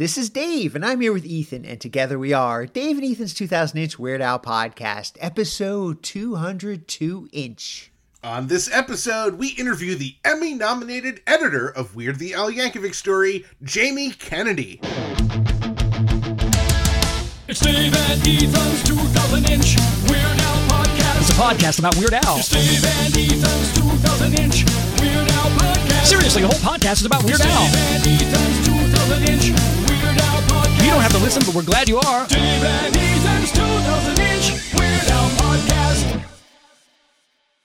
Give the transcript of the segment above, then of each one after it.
This is Dave, and I'm here with Ethan, and together we are Dave and Ethan's 2000 Inch Weird Al Podcast, episode 202 Inch. On this episode, we interview the Emmy nominated editor of Weird the Al Yankovic story, Jamie Kennedy. It's Dave and Ethan's 2000 inch Weird Al podcast. It's a podcast about Weird Al. It's Dave and Ethan's 2000 inch Weird Al podcast. Seriously, the whole podcast is about Weird It's Al. Dave and Ethan's 2000 inch Weird Al podcast. You don't have to listen, but we're glad you are. Dave and Ethan's 2000 inch Weird Al podcast.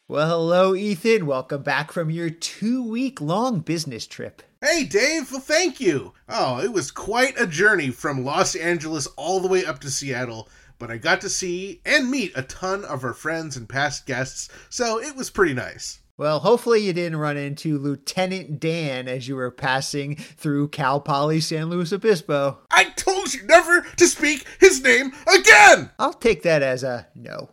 Well, hello, Ethan. Welcome back from your two week long business trip. Hey, Dave, well, thank you. Oh, it was quite a journey from Los Angeles all the way up to Seattle, but I got to see and meet a ton of our friends and past guests, so it was pretty nice. Well, hopefully you didn't run into Lieutenant Dan as you were passing through Cal Poly San Luis Obispo. I told you never to speak his name again! I'll take that as a no.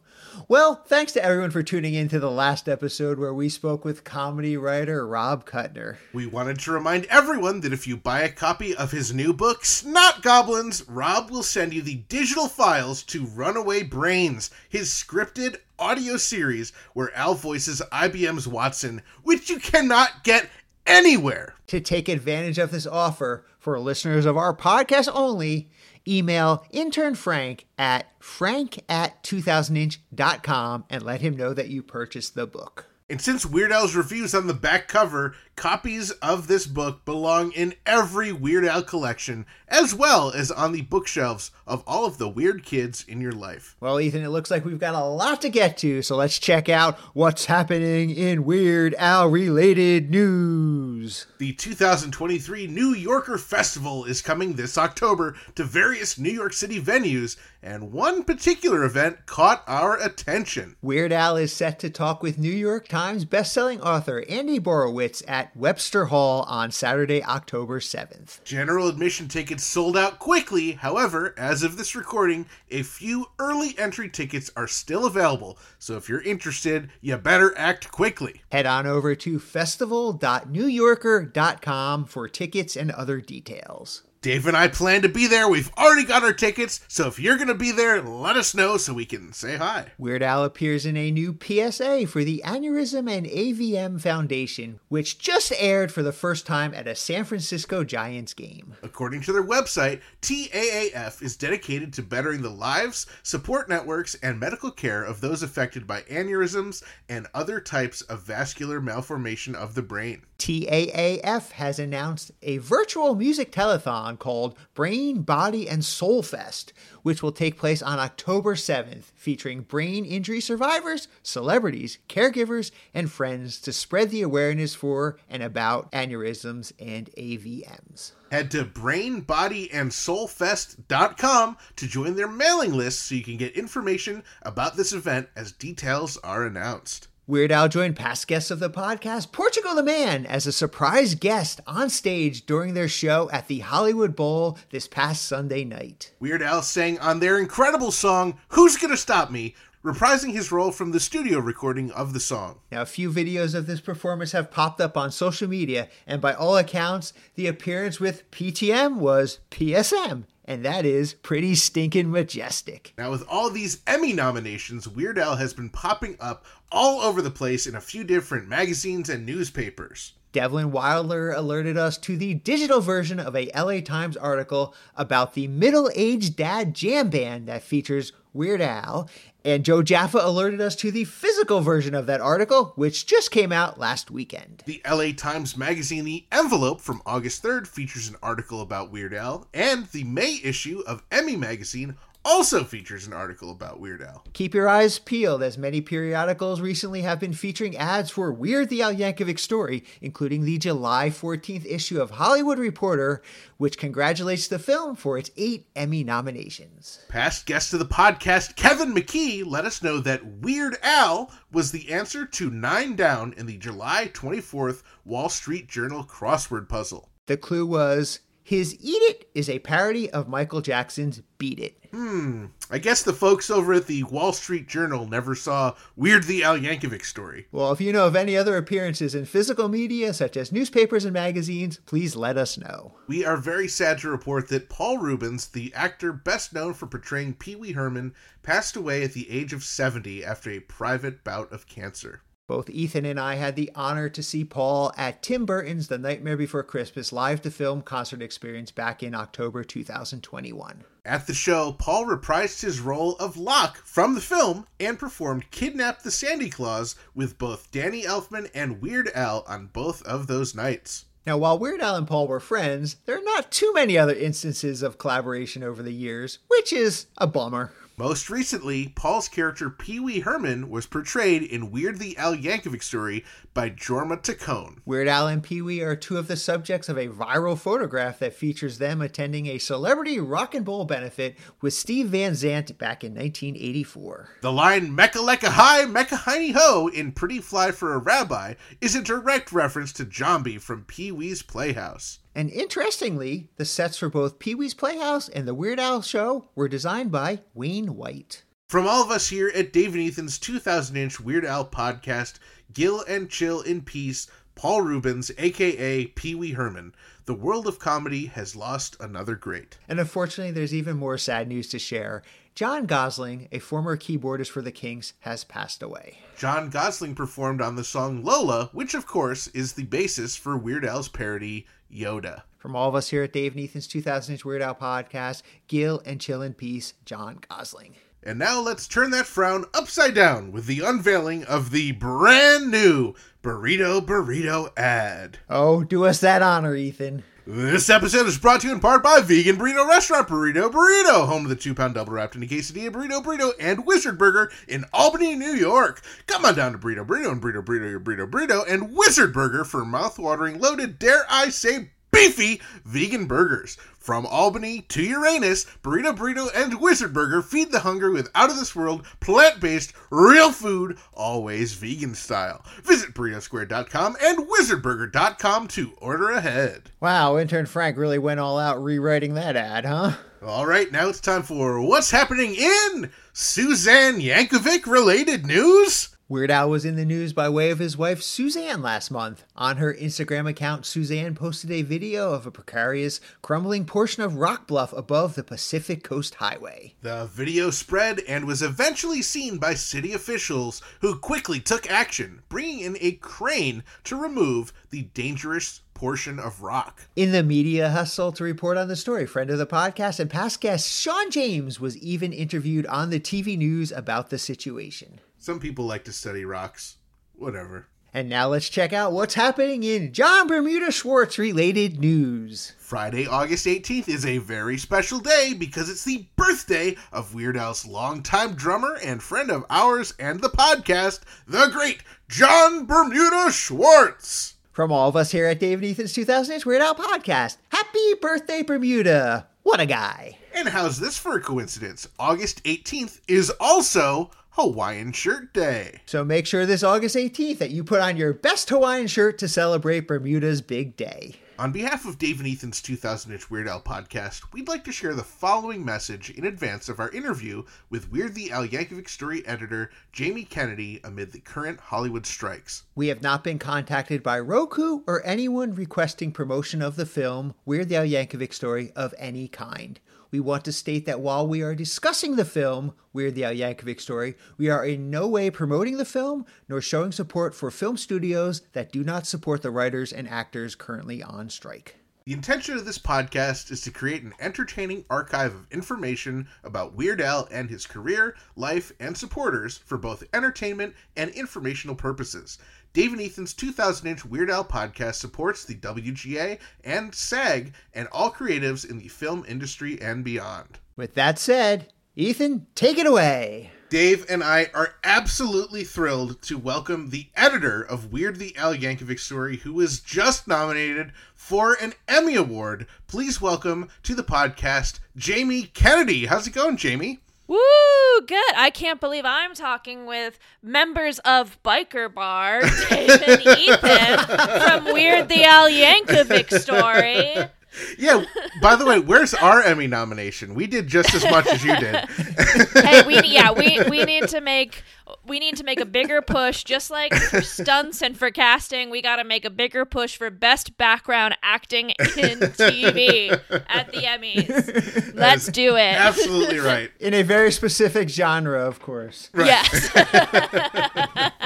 Well, thanks to everyone for tuning in to the last episode where we spoke with comedy writer Rob Kutner. We wanted to remind everyone that if you buy a copy of his new book, Snot Goblins, Rob will send you the digital files to Runaway Brains, his scripted audio series where Al voices IBM's Watson, which you cannot get anywhere. To take advantage of this offer for listeners of our podcast only, email intern Frank at frank at 2000inch.com and let him know that you purchased the book. And since Weird Al's reviews on the back cover, copies of this book belong in every Weird Al collection, as well as on the bookshelves of all of the weird kids in your life. Well, Ethan, it looks like we've got a lot to get to, so let's check out what's happening in Weird Al related news. The 2023 New Yorker Festival is coming this October to various New York City venues, and one particular event caught our attention. Weird Al is set to talk with New York Times bestselling author Andy Borowitz at Webster Hall on Saturday, October 7th. General admission tickets sold out quickly. However, as of this recording, a few early entry tickets are still available. So if you're interested, you better act quickly. Head on over to festival.newyorker.com for tickets and other details. Dave and I plan to be there. We've already got our tickets. So if you're going to be there, let us know so we can say hi. Weird Al appears in a new PSA for the Aneurysm and AVM Foundation, which just aired for the first time at a San Francisco Giants game. According to their website, TAAF is dedicated to bettering the lives, support networks, and medical care of those affected by aneurysms and other types of vascular malformation of the brain. TAAF has announced a virtual music telethon called Brain, Body, and Soul Fest, which will take place on October 7th, featuring brain injury survivors, celebrities, caregivers, and friends to spread the awareness for and about aneurysms and AVMs. Head to brainbodyandsoulfest.com to join their mailing list so you can get information about this event as details are announced. Weird Al joined past guests of the podcast, Portugal the Man, as a surprise guest on stage during their show at the Hollywood Bowl this past Sunday night. Weird Al sang on their incredible song, Who's Gonna Stop Me? Reprising his role from the studio recording of the song. Now, a few videos of this performance have popped up on social media, and by all accounts, the appearance with PTM was PSM, and that is pretty stinking majestic. Now, with all these Emmy nominations, Weird Al has been popping up all over the place in a few different magazines and newspapers. Devlin Wilder alerted us to the digital version of a LA Times article about the middle aged dad jam band that features Weird Al, and Joe Jaffa alerted us to the physical version of that article, which just came out last weekend. The LA Times magazine The Envelope from August 3rd features an article about Weird Al, and the May issue of Emmy magazine also features an article about Weird Al. Keep your eyes peeled, as many periodicals recently have been featuring ads for Weird the Al Yankovic story, including the July 14th issue of Hollywood Reporter, which congratulates the film for its eight Emmy nominations. Past guest of the podcast, Kevin McKee, let us know that Weird Al was the answer to Nine Down in the July 24th Wall Street Journal crossword puzzle. The clue was His Eat It is a parody of Michael Jackson's Beat It. Hmm, I guess the folks over at the Wall Street Journal never saw Weird the Al Yankovic story. Well, if you know of any other appearances in physical media, such as newspapers and magazines, please let us know. We are very sad to report that Paul Reubens, the actor best known for portraying Pee Wee Herman, passed away at the age of 70 after a private bout of cancer. Both Ethan and I had the honor to see Paul at Tim Burton's The Nightmare Before Christmas live to film concert experience back in October 2021. At the show, Paul reprised his role of Lock from the film and performed Kidnap the Sandy Claus with both Danny Elfman and Weird Al on both of those nights. Now, while Weird Al and Paul were friends, there are not too many other instances of collaboration over the years, which is a bummer. Most recently, Paul's character Pee Wee Herman was portrayed in Weird the Al Yankovic story by Jorma Taccone. Weird Al and Pee Wee are two of the subjects of a viral photograph that features them attending a celebrity rock and roll benefit with Steve Van Zandt back in 1984. The line Mecca Lecca Hi, Mecca Hiney Ho in Pretty Fly for a Rabbi is a direct reference to Jambi from Pee Wee's Playhouse. And interestingly, the sets for both Pee Wee's Playhouse and the Weird Al show were designed by Wayne White. From all of us here at Dave and Ethan's 2000 inch Weird Al podcast, Gill and Chill in Peace, Paul Reubens, aka Pee Wee Herman, the world of comedy has lost another great. And unfortunately, there's even more sad news to share. John Gosling, a former keyboardist for the Kinks, has passed away. John Gosling performed on the song Lola, which of course is the basis for Weird Al's parody Yoda. From all of us here at Dave and Ethan's 2000 Inch Weird Al podcast, Gil and Chill in Peace, John Gosling. And now let's turn that frown upside down with the unveiling of the brand new Burrito Burrito ad. Oh, do us that honor, Ethan. This episode is brought to you in part by Vegan Burrito Restaurant Burrito Burrito, home of the two pound double wrapped in a quesadilla burrito burrito and Wizard Burger in Albany, New York. Come on down to Burrito Burrito and Burrito Burrito your Burrito Burrito and Wizard Burger for mouth-watering, loaded, dare I say, beefy vegan burgers. From Albany to Uranus, Burrito Burrito and Wizard Burger feed the hunger with out of this world, plant based, real food, always vegan style. Visit burritosquare.com and wizardburger.com to order ahead. Wow, intern Frank really went all out rewriting that ad, huh? All right, now it's time for what's happening in Suzanne Yankovic related news. Weird Al was in the news by way of his wife Suzanne last month. On her Instagram account, Suzanne posted a video of a precarious, crumbling portion of rock bluff above the Pacific Coast Highway. The video spread and was eventually seen by city officials who quickly took action, bringing in a crane to remove the dangerous portion of rock. In the media hustle to report on the story, friend of the podcast and past guest Sean James was even interviewed on the TV news about the situation. Some people like to study rocks. Whatever. And now let's check out what's happening in John Bermuda Schwartz related news. Friday, August 18th is a very special day because it's the birthday of Weird Al's longtime drummer and friend of ours and the podcast, the great John Bermuda Schwartz. From all of us here at Dave and Ethan's 2008 Weird Al podcast, happy birthday, Bermuda! What a guy! And how's this for a coincidence? August 18th is also Hawaiian Shirt Day. So make sure this August 18th that you put on your best Hawaiian shirt to celebrate Bermuda's big day. On behalf of Dave and Ethan's 2000 Inch Weird Al podcast, we'd like to share the following message in advance of our interview with Weird the Al Yankovic story editor Jamie Kennedy amid the current Hollywood strikes. We have not been contacted by Roku or anyone requesting promotion of the film Weird the Al Yankovic story of any kind. We want to state that while we are discussing the film Weird the Al Yankovic story, we are in no way promoting the film nor showing support for film studios that do not support the writers and actors currently on strike. The intention of this podcast is to create an entertaining archive of information about Weird Al and his career, life, and supporters for both entertainment and informational purposes. Dave and Ethan's 2000 inch Weird Al podcast supports the WGA and SAG and all creatives in the film industry and beyond. With that said, Ethan, take it away. Dave and I are absolutely thrilled to welcome the editor of Weird the Al Yankovic Story, who was just nominated for an Emmy Award. Please welcome to the podcast Jamie Kennedy. How's it going, Jamie? Woo, good. I can't believe I'm talking with members of Biker Bar, Dave and Ethan from Weird the Al Yankovic story. Yeah. By the way, where's our Emmy nomination? We did just as much as you did. hey, we yeah, we we need to make we need to make a bigger push, just like for stunts and for casting. We got to make a bigger push for best background acting in TV at the Emmys. Let's do it. Absolutely right. In a very specific genre, of course. Yes.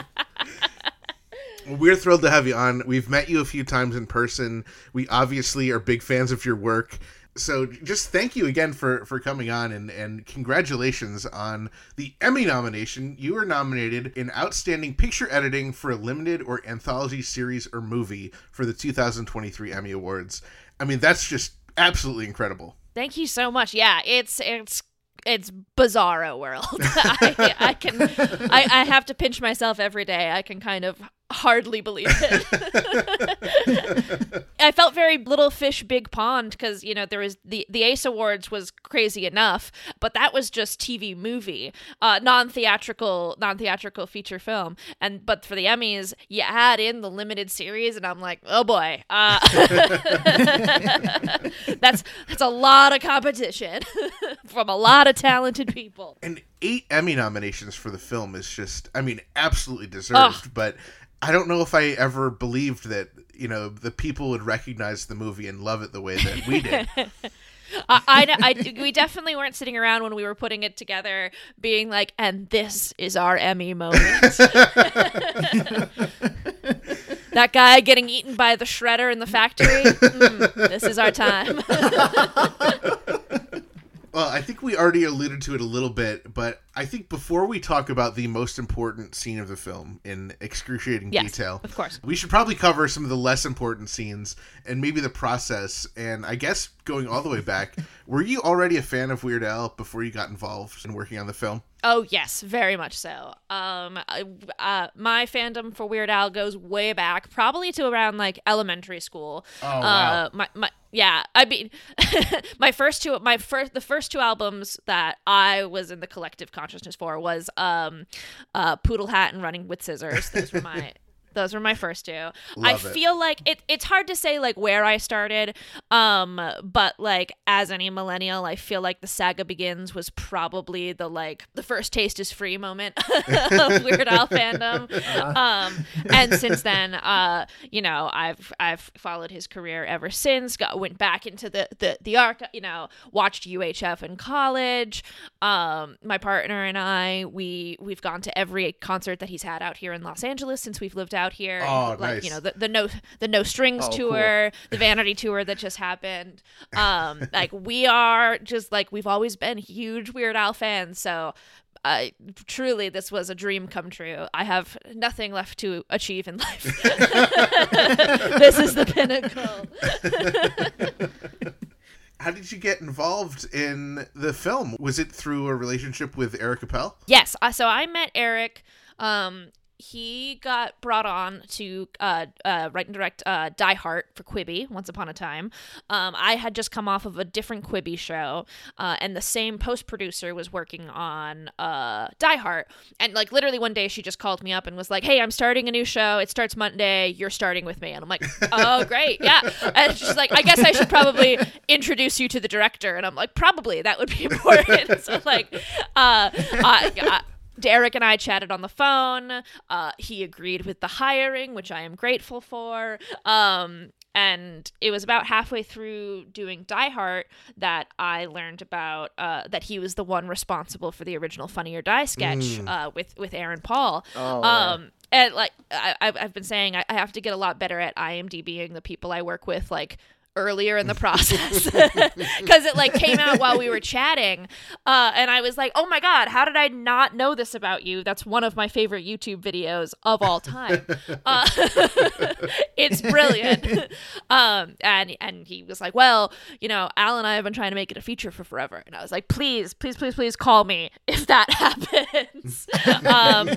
We're thrilled to have you on. We've met you a few times in person. We obviously are big fans of your work. So just thank you again for for coming on and and congratulations on the Emmy nomination. You were nominated in outstanding picture editing for a limited or anthology series or movie for the 2023 Emmy Awards. I mean, that's just absolutely incredible. Thank you so much. Yeah, it's it's it's bizarro world. I, I can I, I have to pinch myself every day. I can kind of hardly believe it. I felt very little fish big pond because you know there was the the Ace Awards was crazy enough, but that was just TV movie, uh, non theatrical non theatrical feature film. And but for the Emmys, you add in the limited series, and I'm like, oh boy, uh, that's that's a lot of competition from a lot of talented people. And eight Emmy nominations for the film is just, I mean, absolutely deserved. Ugh. But I don't know if I ever believed that, you know, the people would recognize the movie and love it the way that we did. I, I, I- we definitely weren't sitting around when we were putting it together, being like, "And this is our Emmy moment." that guy getting eaten by the shredder in the factory. Mm, this is our time. Well, I think we already alluded to it a little bit, but I think before we talk about the most important scene of the film in excruciating Yes, detail, of course. we should probably cover some of the less important scenes and maybe the process. And I guess going all the way back, were you already a fan of Weird Al before you got involved in working on the film? Oh yes, very much so. Um, uh, my fandom for Weird Al goes way back, probably to around like elementary school. Oh, wow. Uh, my, my yeah, I mean, my first two, my first, the first two albums that I was in the collective consciousness for was um, uh, Poodle Hat and Running with Scissors. Those were my. Those were my first two. I Love it. feel like it, it's hard to say like where I started, um, but like as any millennial, I feel like the saga begins was probably the like the first taste is free moment of Weird Al fandom. Um, and since then, uh, you know, I've I've followed his career ever since. Got went back into the the the arc. You know, watched UHF in college. Um, my partner and I, we we've gone to every concert that he's had out here in Los Angeles since we've lived out here. Oh, like nice. you know the the no the no strings Oh, cool. tour, the Vanity tour that just happened. Um, like we are just like we've always been huge Weird Al fans. So. Uh, truly, this was a dream come true. I have nothing left to achieve in life. this is the pinnacle. How did you get involved in the film? Was it through a relationship with Eric Appel? Yes. Uh, so I met Eric. Um, he got brought on to uh, uh, write and direct uh, Die Hard for Quibi once upon a time. Um, I had just come off of a different Quibi show, uh, and the same post producer was working on uh, Die Hard. And like literally one day, she just called me up and was like, "Hey, I'm starting a new show. It starts Monday. You're starting with me." And I'm like, "Oh, great, yeah." And she's like, "I guess I should probably introduce you to the director." And I'm like, "Probably that would be important." so like, uh, I, I Eric and I chatted on the phone. Uh, he agreed with the hiring, which I am grateful for. Um, and it was about halfway through doing Die Hard that I learned about uh, that he was the one responsible for the original Funny or Die sketch uh, with with Aaron Paul. Oh, um, and like I, I've I've been saying, I, I have to get a lot better at IMDBing the people I work with, like earlier in the process. Because it like came out while we were chatting uh, and i was like oh my god how did i not know this about you? That's one of my favorite youtube videos of all time. Uh, it's brilliant. Um, and and he was like well you know al and i have been trying to make it a feature for forever. And i was like please please please please call me if that happens. Um,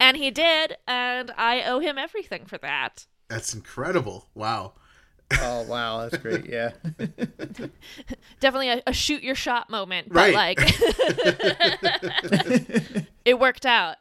and he did and i owe him everything for that. That's incredible. Wow. Oh wow, that's great. Yeah. definitely a, a shoot your shot moment, but Right. like it worked out.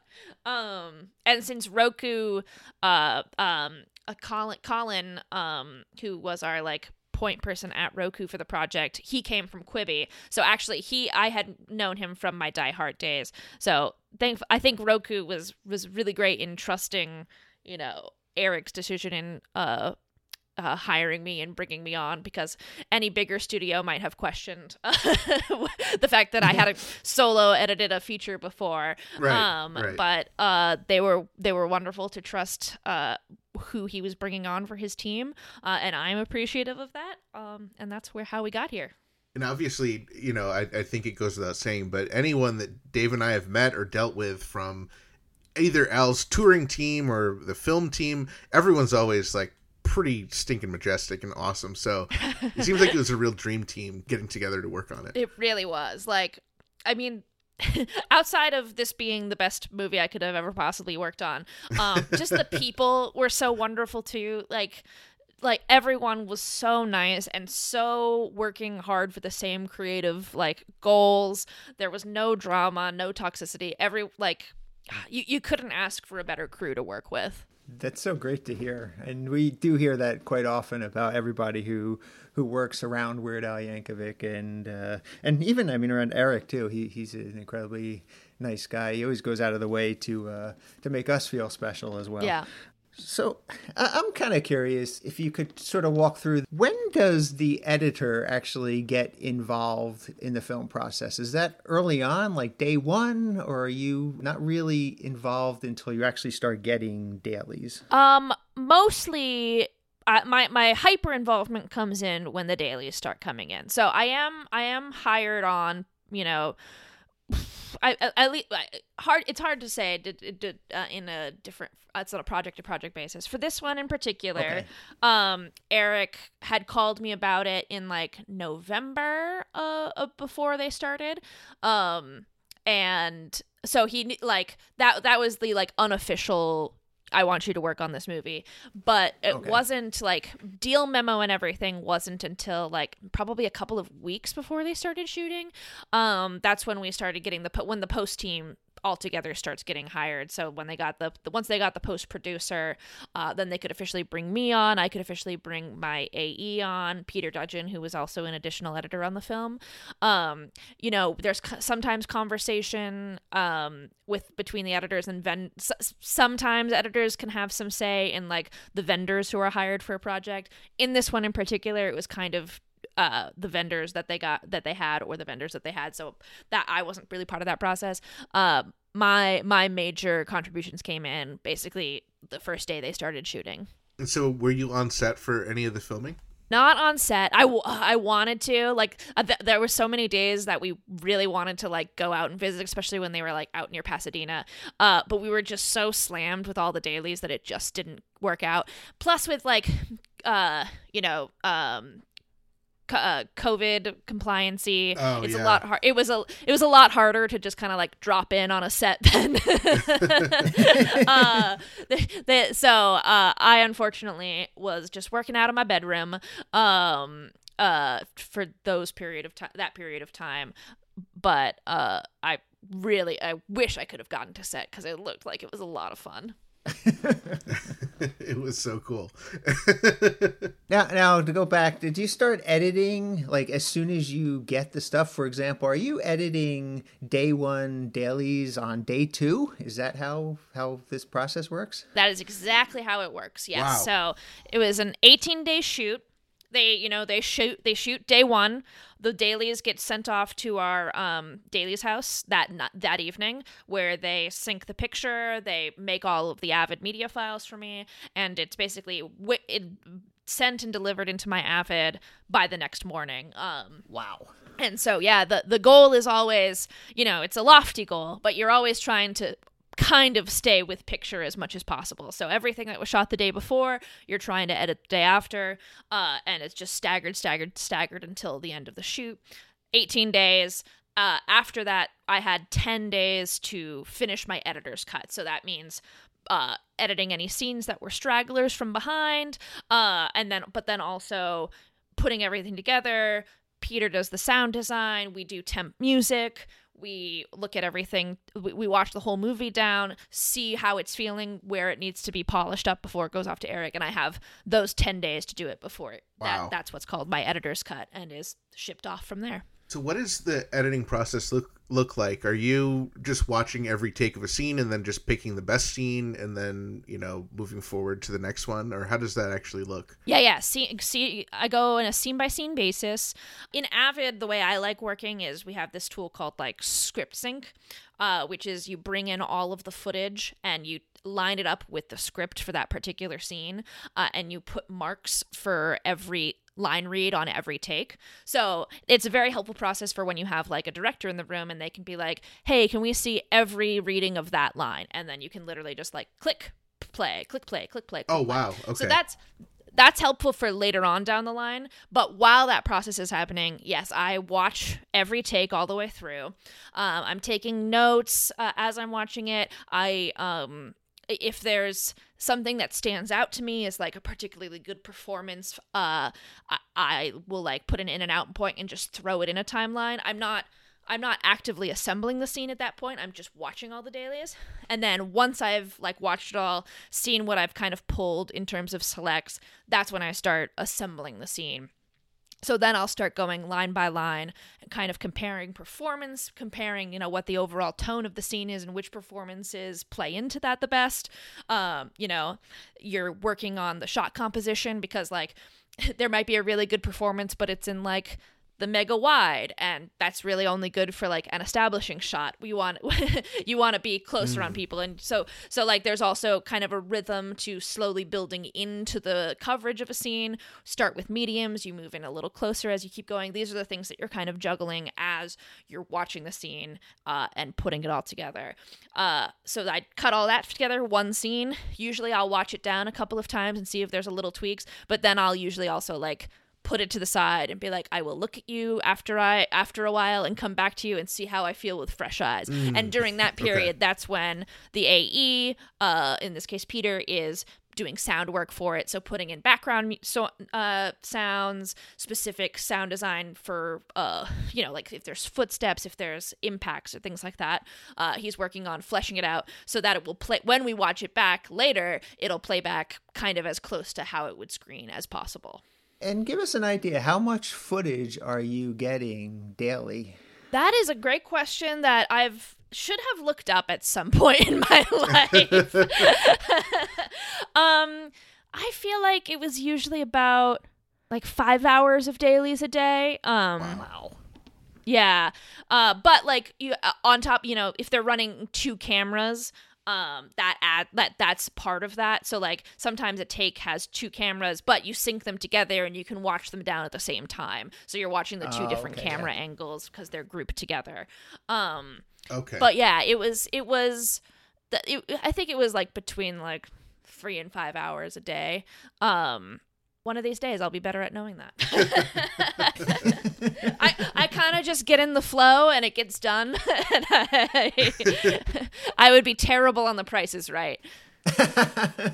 Um, and since Roku, uh, um, uh, Colin, Colin, um, who was our like point person at Roku for the project. He came from Quibi, so actually he I had known him from my Die Hard days. So thank I think Roku was was really great in trusting you know Eric's decision in uh uh, hiring me and bringing me on because any bigger studio might have questioned the fact that I had a solo edited a feature before. Right, um, right. But uh, they were they were wonderful to trust uh, who he was bringing on for his team, uh, and I'm appreciative of that. Um, and that's where how we got here. And obviously, you know, I, I think it goes without saying, but anyone that Dave and I have met or dealt with from either Al's touring team or the film team, everyone's always like pretty stinking majestic and awesome. So it seems like it was a real dream team getting together to work on it. It really was. Like, I mean, outside of this being the best movie I could have ever possibly worked on, um, just the people were so wonderful too. Like, like everyone was so nice and so working hard for the same creative like goals. There was no drama, no toxicity. Every like, you you couldn't ask for a better crew to work with. That's so great to hear, and we do hear that quite often about everybody who who works around Weird Al Yankovic, and uh, and even I mean around Eric too. He he's an incredibly nice guy. He always goes out of the way to uh, to make us feel special as well. Yeah. So I'm kind of curious if you could sort of walk through when does the editor actually get involved in the film process? Is that early on, like day one, or are you not really involved until you actually start getting dailies? Um, mostly. Uh, my my hyper involvement comes in when the dailies start coming in. So I am I am hired on. You know, I I- at least hard. It's hard to say did, did, uh, in a different. uh, It's on a project to project basis. For this one in particular, Okay. um, Eric had called me about it in like November uh, uh before they started, um, and so he like that that was the like unofficial. I want you to work on this movie, but it Okay. wasn't like deal memo and everything wasn't until like probably a couple of weeks before they started shooting. Um, that's when we started getting the po- when the post team altogether starts getting hired. So when they got the, the once they got the post producer, uh, then they could officially bring me on. I could officially bring my AE on, Peter Dudgeon, who was also an additional editor on the film. Um, you know, there's sometimes conversation um, with between the editors and ven- s- sometimes editors can have some say in like the vendors who are hired for a project. In this one in particular, it was kind of uh the vendors that they got that they had or the vendors that they had. So that i wasn't really part of that process. Uh my my major contributions came in basically the first day they started shooting. And so were you on set for any of the filming? not on set. I, w- I wanted to like uh, th- there were so many days that we really wanted to like go out and visit especially when they were like out near pasadena. Uh but we were just so slammed with all the dailies that it just didn't work out. Plus with like uh you know um uh, COVID compliancy. Oh, it's yeah. a lot hard. It was a it was a lot harder to just kind of like drop in on a set than. uh, so uh, I unfortunately was just working out of my bedroom. Um, uh, for those period of time, that period of time, but uh, I really I wish I could have gotten to set because it looked like it was a lot of fun. it was so cool. Now, now to go back, did you start editing like as soon as you get the stuff? For example, are you editing day one dailies on day two? Is that how how this process works? That is exactly how it works. Yes. Wow. So it was an 18 day shoot. They, you know, they shoot they shoot day one. The dailies get sent off to our um, dailies house that that evening, where they sync the picture. They make all of the Avid media files for me, and it's basically wi- it, sent and delivered into my Avid by the next morning. Um, Wow. and so, yeah, the the goal is always, you know, it's a lofty goal, but you're always trying to kind of stay with picture as much as possible. So everything that was shot the day before, you're trying to edit the day after, uh, and it's just staggered, staggered, staggered until the end of the shoot. 18 days. Uh, after that, I had 10 days to finish my editor's cut. So that means uh, editing any scenes that were stragglers from behind, uh, and then, but then also putting everything together. Peter does the sound design. We do temp music. We look at everything we, we watch the whole movie down see how it's feeling where it needs to be polished up before it goes off to eric and i have those 10 days to do it before it Wow. that, that's what's called my editor's cut and is shipped off from there So what does the editing process look look like? Are you just watching every take of a scene and then just picking the best scene and then, you know, moving forward to the next one or how does that actually look? Yeah, yeah. See, see, I go on a scene by scene basis. In Avid, the way I like working is we have this tool called like Script Sync, uh, which is you bring in all of the footage and you line it up with the script for that particular scene, uh, and you put marks for every line read on every take. So it's a very helpful process for when you have like a director in the room and they can be like, hey, can we see every reading of that line? And then you can literally just like click play, click play, click play. click Oh, play. wow. Okay. So that's that's helpful for later on down the line. But while that process is happening, yes, I watch every take all the way through. Um, I'm taking notes uh, as I'm watching it. I um, if there's something that stands out to me as like a particularly good performance, uh, I, I will like put an in and out point and just throw it in a timeline. I'm not. I'm not actively assembling the scene at that point. I'm just watching all the dailies. And then once I've like watched it all, seen what I've kind of pulled in terms of selects, that's when I start assembling the scene. So then I'll start going line by line and kind of comparing performance, comparing, you know, what the overall tone of the scene is and which performances play into that the best. Um, you know, you're working on the shot composition because like there might be a really good performance, but it's in like the mega wide and that's really only good for like an establishing shot. We want you want to be closer on people and so so like there's also kind of a rhythm to slowly building into the coverage of a scene. Start with mediums you move in a little closer as you keep going. These are the things that you're kind of juggling as you're watching the scene uh, and putting it all together. Uh, so i cut all that together one scene. Usually i'll watch it down a couple of times and see if there's a little tweaks but then i'll usually also like put it to the side and be like I will look at you after I after a while and come back to you and see how I feel with fresh eyes. and during that period that's when the AE uh in this case Peter is doing sound work for it. So putting in background so uh sounds specific sound design for uh you know like if there's footsteps if there's impacts or things like that uh he's working on fleshing it out so that it will play when we watch it back later it'll play back kind of as close to how it would screen as possible And give us an idea how much footage are you getting daily? That is a great question that I've should have looked up at some point in my life. um, I feel like it was usually about like five hours of dailies a day. Um, Wow. yeah. Uh, but like you uh, on top, you know, if they're running two cameras, um, that add that that's part of that. So like sometimes a take has two cameras, but you sync them together and you can watch them down at the same time. So you're watching the two Oh, different okay, camera angles because they're grouped together. Um, Okay. but yeah, it was it was th- it, I think it was like between like three and five hours a day. Um, one of these days I'll be better at knowing that. I I kind of just get in the flow and it gets done. and I, I would be terrible on the prices right.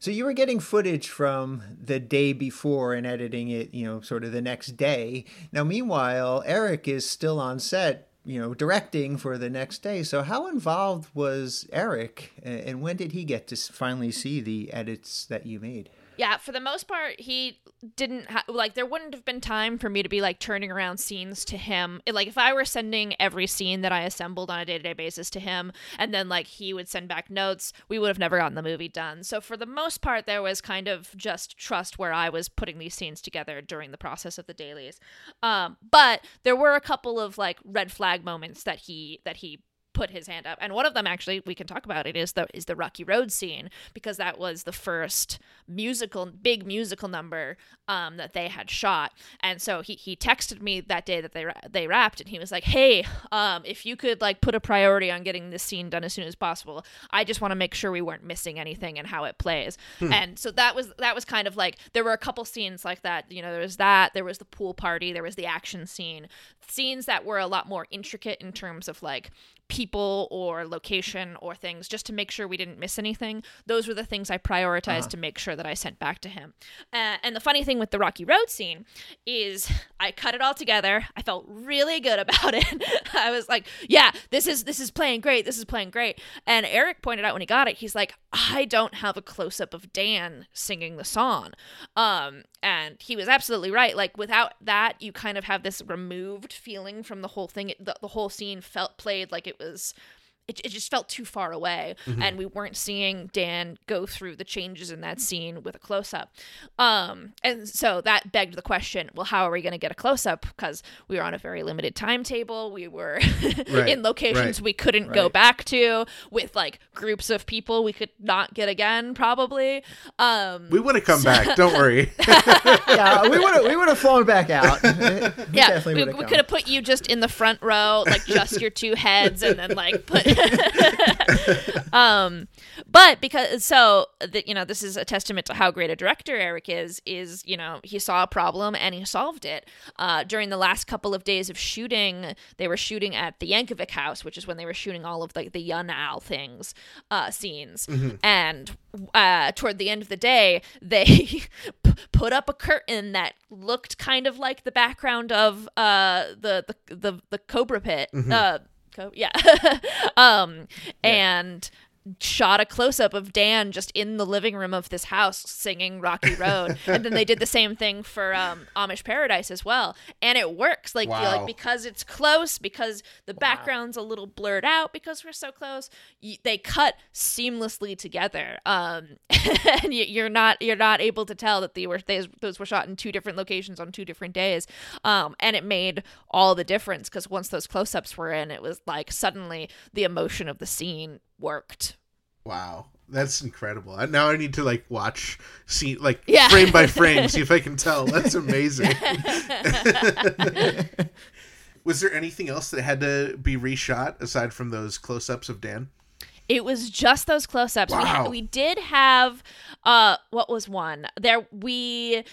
So you were getting footage from the day before and editing it, you know, sort of the next day. Now, meanwhile, Eric is still on set, you know, directing for the next day. So how involved was Eric, and when did he get to finally see the edits that you made? Yeah, for the most part, he didn't ha- like. There wouldn't have been time for me to be like turning around scenes to him. It- like if I were sending every scene that I assembled on a day to day basis to him, and then like he would send back notes, we would have never gotten the movie done. So for the most part, there was kind of just trust where I was putting these scenes together during the process of the dailies. Um, but there were a couple of like red flag moments that he that he put his hand up. And one of them actually we can talk about it is the is the rocky road scene because that was the first musical big musical number um that they had shot. And so he he texted me that day that they they wrapped and he was like hey um if you could like put a priority on getting this scene done as soon as possible i just want to make sure we weren't missing anything and how it plays. And so that was that was kind of like there were a couple scenes like that you know there was that there was the pool party there was the action scene scenes that were a lot more intricate in terms of like people or location or things just to make sure we didn't miss anything. Those were the things I prioritized to make sure that I sent back to him. Uh, and the funny thing with the Rocky Road scene is I cut it all together. I felt really good about it. I was like, yeah, this is this is playing great. This is playing great. And Eric pointed out when he got it, he's like, I don't have a close up of Dan singing the song. Um, and he was absolutely right. Like without that, you kind of have this removed feeling from the whole thing. The, the whole scene felt played like it was it, it just felt too far away and we weren't seeing dan go through the changes in that scene with a close-up um, and so that begged the question well how are we going to get a close-up because we were on a very limited timetable we were Right, in locations right, we couldn't go back to with like groups of people we could not get again probably um, We would have come back. Don't worry. yeah, we would have we would have flown back out. We yeah, definitely we, we could have put you just in the front row, like just your two heads, and then like put. um, but because so that you know this is a testament to how great a director Eric is. Is you know he saw a problem and he solved it. Uh, during the last couple of days of shooting, they were shooting at the Yankovic house, which is when they were shooting all of like the Yun Al things, uh, scenes, and uh, toward the end of the day, they p- put up a curtain that looked kind of like the background of uh, the, the the the Cobra Pit. Uh, co- yeah, um, and shot a close up of Dan just in the living room of this house singing Rocky Road, and then they did the same thing for um, Amish Paradise as well, and it works. Like you Wow. like because it's close, because the background's a little blurred out, because we're so close, y- they cut seamlessly together, um, and y- you're not you're not able to tell that they were they, those were shot in two different locations on two different days, um, and it made all the difference because once those close ups were in, it was like suddenly the emotion of the scene worked. Wow, that's incredible. Now I need to like watch, see like Yeah. frame by frame, see if I can tell. That's amazing. Was there anything else that had to be reshot aside from those close-ups of Dan? It was just those close-ups. We, Wow. we did have uh what was one? There we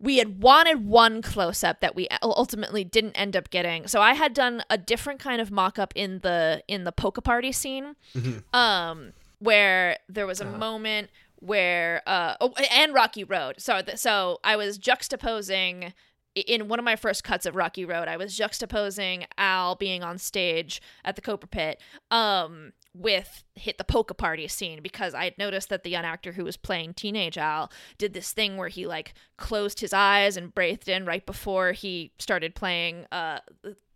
we had wanted one close-up that we ultimately didn't end up getting. So I had done a different kind of mock-up in the in the polka party scene. Um where there was a moment where uh oh, and Rocky Road. So th- so I was juxtaposing in one of my first cuts of Rocky Road, I was juxtaposing Al being on stage at the Cobra Pit um, with hit the polka party scene because I had noticed that the young actor who was playing teenage Al did this thing where he like closed his eyes and breathed in right before he started playing uh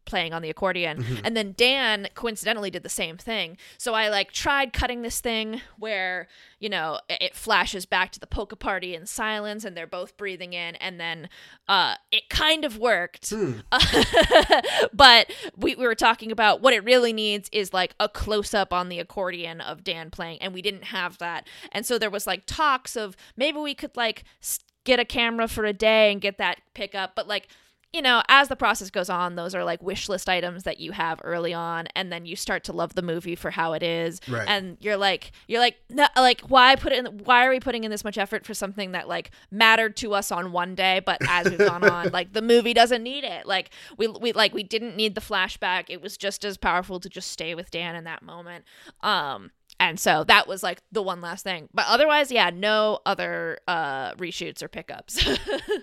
playing on the accordion. And then Dan coincidentally did the same thing. So I like tried cutting this thing where you know it flashes back to the polka party in silence and they're both breathing in. And then uh it kind of worked. But we, we were talking about what it really needs is like a close up on the accordion of Dan playing, and we didn't have that. And so there was like talks of maybe we could like s- get a camera for a day and get that pickup, but like. You know, as the process goes on, those are like wish list items that you have early on, and then you start to love the movie for how it is, Right. and you're like, you're like, no, like, why put in? Why are we putting in this much effort for something that like mattered to us on one day, but as we've gone on, like the movie doesn't need it. Like we we like we didn't need the flashback. It was just as powerful to just stay with Dan in that moment. Um, and so that was like the one last thing. But otherwise, yeah, no other uh reshoots or pickups.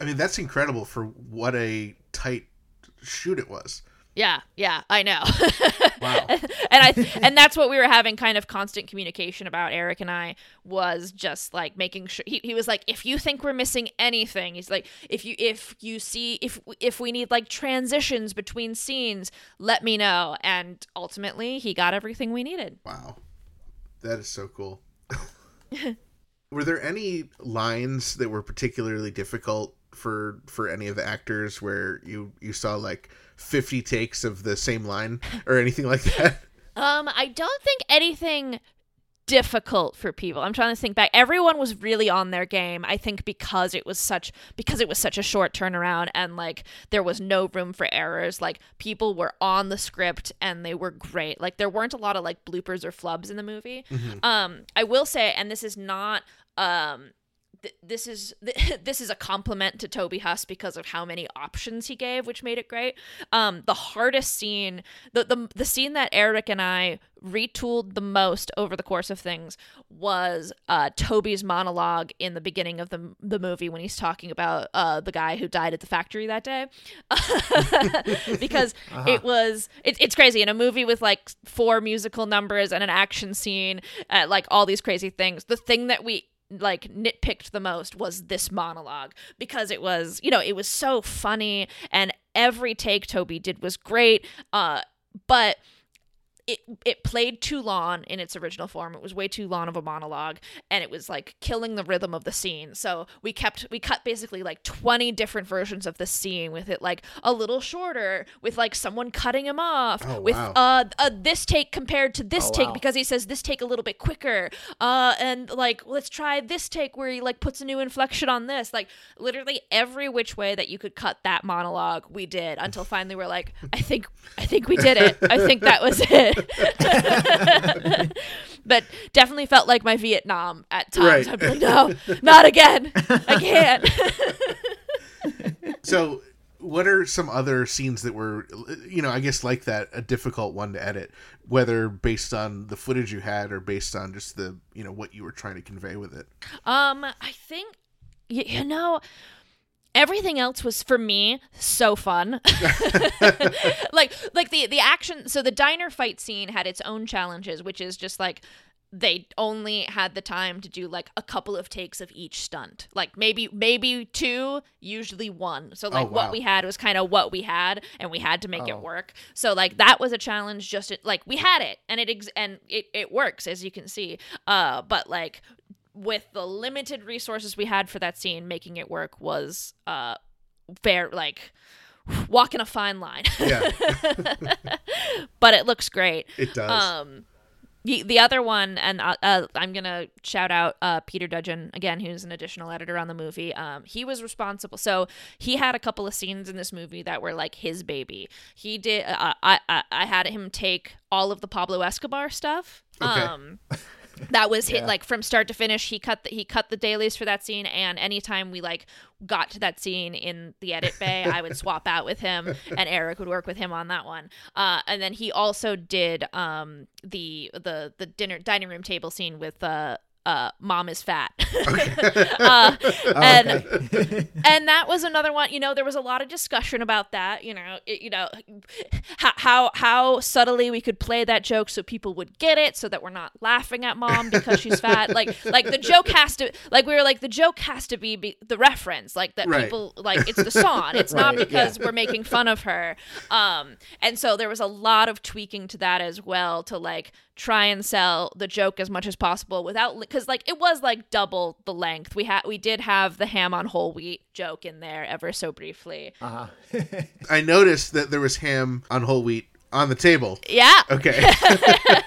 I mean, that's incredible for what a tight shoot it was. Yeah, yeah, I know. Wow. and I and that's what we were having kind of constant communication about Eric and I was just like making sure he, he was like if you think we're missing anything he's like if you if you see if if we need like transitions between scenes let me know and ultimately he got everything we needed. Wow. That is so cool. were there any lines that were particularly difficult for for any of the actors where you you saw like 50 takes of the same line or anything like that? Um, I don't think anything difficult for people. I'm trying to think back. Everyone was really on their game. I think because it was such because it was such a short turnaround and like there was no room for errors. Like people were on the script and they were great. Like there weren't a lot of like bloopers or flubs in the movie. Um, I will say, and this is not um th- this is this is a compliment to Toby Huss because of how many options he gave, which made it great. Um, the hardest scene, the, the the scene that Eric and I retooled the most over the course of things was uh, Toby's monologue in the beginning of the the movie when he's talking about uh, the guy who died at the factory that day, because it was it, it's crazy in a movie with like four musical numbers and an action scene, uh, like all these crazy things. The thing that we like nitpicked the most was this monologue because it was you know it was so funny and every take toby did was great uh but it it played too long in its original form. It was way too long of a monologue, and it was like killing the rhythm of the scene. So we kept we cut basically like twenty different versions of the scene with it like a little shorter, with like someone cutting him off, Oh, with wow. uh, uh this take compared to this Oh, take wow. because he says this take a little bit quicker, uh, and like let's try this take where he like puts a new inflection on this. Like literally every which way that you could cut that monologue, we did until finally we're like, I think I think we did it. I think that was it. but definitely felt like my Vietnam at times. Right. Be like, no, not again. I can't. So, what are some other scenes that were, you know, I guess like that, a difficult one to edit, whether based on the footage you had or based on just the, you know, what you were trying to convey with it? Um, I think you, you know everything else was for me so fun. like like the the action so the diner fight scene had its own challenges, which is just like they only had the time to do like a couple of takes of each stunt. Like maybe maybe two, usually one. So like Oh, wow. what we had was kind of what we had and we had to make Oh. it work. So like that was a challenge just like we had it and it ex- and it it works as you can see. Uh but like with the limited resources we had for that scene, making it work was uh fair like walking a fine line. Yeah, but it looks great. it does. Um, the, the other one, and uh, uh, I'm gonna shout out uh, Peter Dudgeon again, who's an additional editor on the movie. Um, he was responsible, so he had a couple of scenes in this movie that were like his baby. He did. Uh, I, I I had him take all of the Pablo Escobar stuff. Okay. Um, that was hit Yeah. like from start to finish. He cut the, he cut the dailies for that scene, and anytime we like got to that scene in the edit bay, I would swap out with him, and Eric would work with him on that one. Uh, and then he also did um the the the dinner dining room table scene with uh uh mom is fat. Uh, and and that was another one you know there was a lot of discussion about that you know it, you know how, how how subtly we could play that joke so people would get it so that we're not laughing at mom because she's fat. Like like the joke has to like we were like the joke has to be, be the reference like that Right. people like it's the song. It's not Right, because we're making fun of her. Um and so there was a lot of tweaking to that as well to like try and sell the joke as much as possible without because like it was like double the length we had we did have the ham on whole wheat joke in there ever so briefly Uh-huh. I noticed that there was ham on whole wheat on the table. yeah Okay.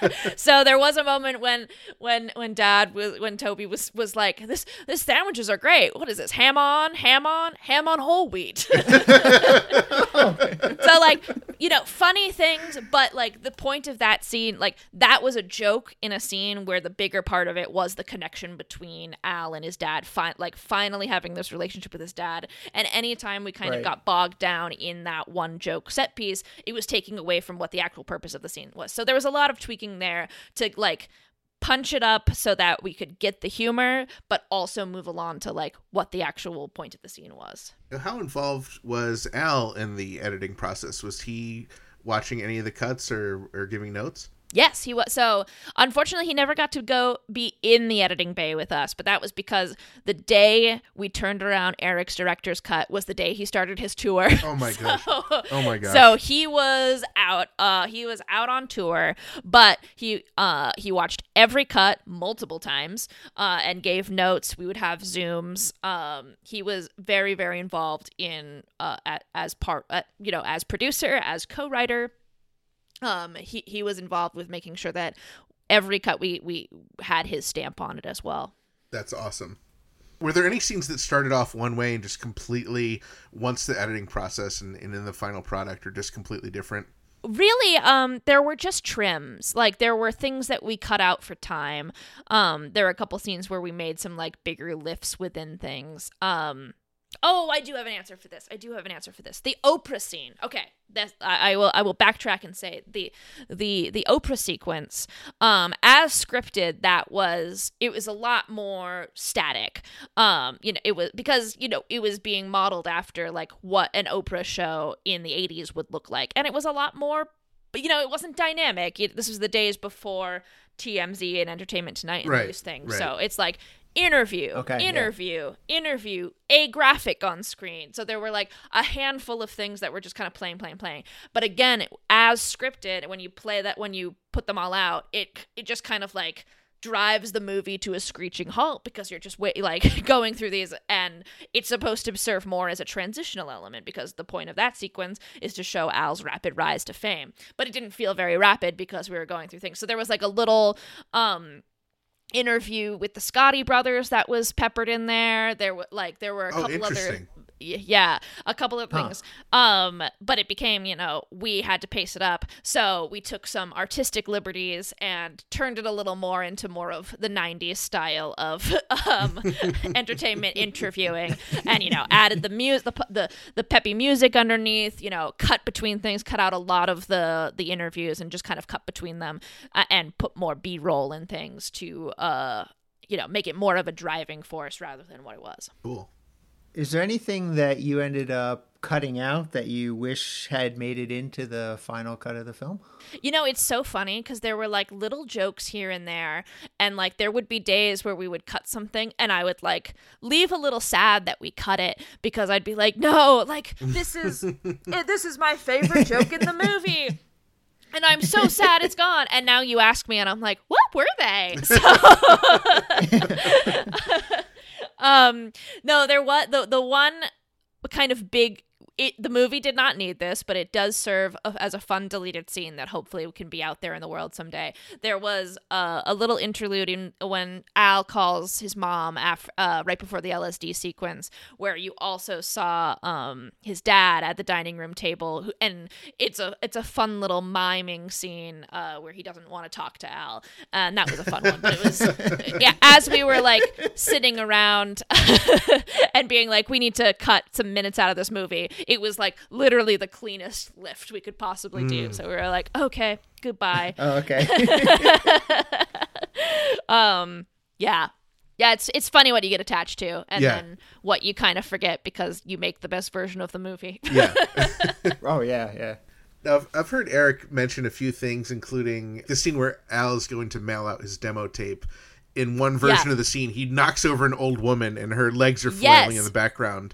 so there was a moment when when when dad was when toby was was like this this sandwiches are great what is this ham on ham on ham on whole wheat so like you know funny things but like the point of that scene like that was a joke in a scene where the bigger part of it was the connection between al and his dad fi- like finally having this relationship with his dad and anytime we kind Right. of got bogged down in that one joke set piece it was taking away from what the actual purpose of the scene was so there was a lot of tweaking there to like punch it up so that we could get the humor but also move along to like what the actual point of the scene was How involved was Al in the editing process? Was he watching any of the cuts or, or giving notes? Yes, he was. So, unfortunately, he never got to go be in the editing bay with us, but that was because the day we turned around Eric's director's cut was the day he started his tour. Oh my gosh. Oh my gosh. So he was out. Uh, he was out on tour, but he uh he watched every cut multiple times, uh, and gave notes. We would have zooms. Um, he was very very involved in uh at, as part uh, you know as producer as co-writer. Um, he he was involved with making sure that every cut we we had his stamp on it as well. That's awesome. Were there any scenes that started off one way and just completely, once the editing process and, and in the final product, are just completely different? really um there were just trims like there were things that we cut out for time um there were a couple scenes where we made some like bigger lifts within things um oh i do have an answer for this. I do have an answer for this. The oprah scene. Okay that's I, I will i will backtrack and say the the the oprah sequence um as scripted that was it was a lot more static. Um you know it was because you know it was being modeled after like what an oprah show in the 80s would look like. And it was a lot more but you know it wasn't dynamic. It, this was the days before tmz and entertainment tonight and Right, those things. right. so it's like interview Okay, yeah. interview interview a graphic on screen. So there were like a handful of things that were just kind of playing playing playing. But again as scripted when you play that when you put them all out it it just kind of like drives the movie to a screeching halt because you're just wait, like going through these and it's supposed to serve more as a transitional element because the point of that sequence is to show Al's rapid rise to fame. But it didn't feel very rapid because we were going through things. So there was like a little um interview with the Scotti brothers that was peppered in there. There were like there were a Oh, couple other yeah, a couple of Huh. things. Um, but it became, you know, we had to pace it up. So we took some artistic liberties and turned it a little more into more of the 90s style of um, entertainment interviewing and, you know, added the music, the, the, the peppy music underneath, you know, cut between things, cut out a lot of the, the interviews and just kind of cut between them uh, and put more B-roll and things to, uh, you know, make it more of a driving force rather than what it was. Cool. Is there anything that you ended up cutting out that you wish had made it into the final cut of the film? You know, it's so funny because there were like little jokes here and there, and like there would be days where we would cut something, and I would like leave a little sad that we cut it because I'd be like, no, like this is eh, this is my favorite joke in the movie. And I'm so sad it's gone. And now you ask me, and I'm like, what were they? So, um, no, there was the the one kind of big it the movie did not need this but it does serve a, as a fun deleted scene that hopefully can be out there in the world someday. There was uh, a little interlude in when al calls his mom af- uh, right before the lsd sequence where you also saw um, his dad at the dining room table who, and it's a it's a fun little miming scene uh, where he doesn't want to talk to al. And that was a fun one but it was yeah as we were like sitting around and being like we need to cut some minutes out of this movie it was like literally the cleanest lift we could possibly do so we were like okay goodbye Oh, okay. um yeah yeah it's it's funny what you get attached to and Yeah. then what you kind of forget because you make the best version of the movie Yeah. oh, yeah, yeah. Now, I've, I've heard Eric mention a few things, including the scene where Al is going to mail out his demo tape. In one version Yeah. of the scene, he knocks over an old woman and her legs are flailing Yes. in the background.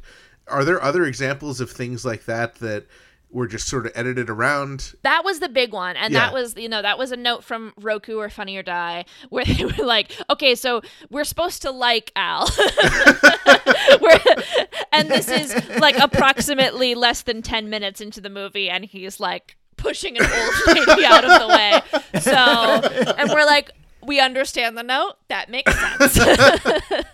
Are there other examples of things like that that were just sort of edited around? That was the big one. And Yeah. that was, you know, that was a note from Roku or Funny or Die where they were like, okay, so we're supposed to like Al. And this is like approximately less than 10 minutes into the movie, and he's like pushing an old lady out of the way. So, and we're like, we understand the note. That makes sense.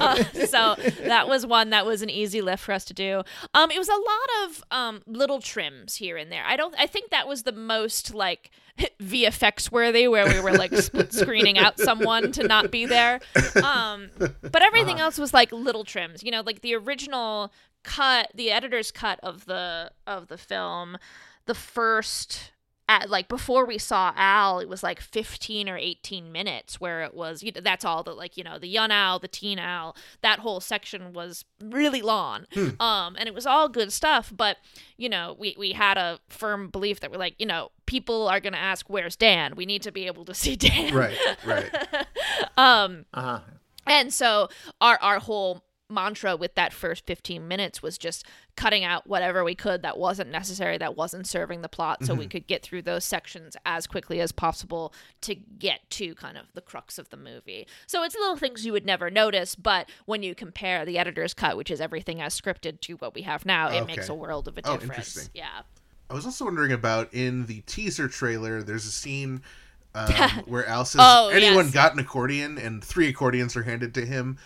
Uh, so that was one that was an easy lift for us to do. Um, it was a lot of um little trims here and there. I don't. I think that was the most like VFX worthy, where we were like split screening out someone to not be there. Um, but everything else was like little trims. You know, like the original cut, the editor's cut of the of the film, the first at like before we saw Al, it was like 15 or 18 minutes where it was you know, that's all the like you know the young Al, the teen Al, that whole section was really long, um, and it was all good stuff. But you know we we had a firm belief that we're like you know people are gonna ask where's Dan? We need to be able to see Dan, Right, right. um, Uh huh. and so our our whole mantra with that first 15 minutes was just cutting out whatever we could that wasn't necessary that wasn't serving the plot so we could get through those sections as quickly as possible to get to kind of the crux of the movie. So it's little things you would never notice, but when you compare the editor's cut which is everything as scripted to what we have now, it makes a world of a Oh, difference. interesting. yeah. I was also wondering about in the teaser trailer, there's a scene um, where Al says, Oh, anyone yes. got an accordion? And three accordions are handed to him.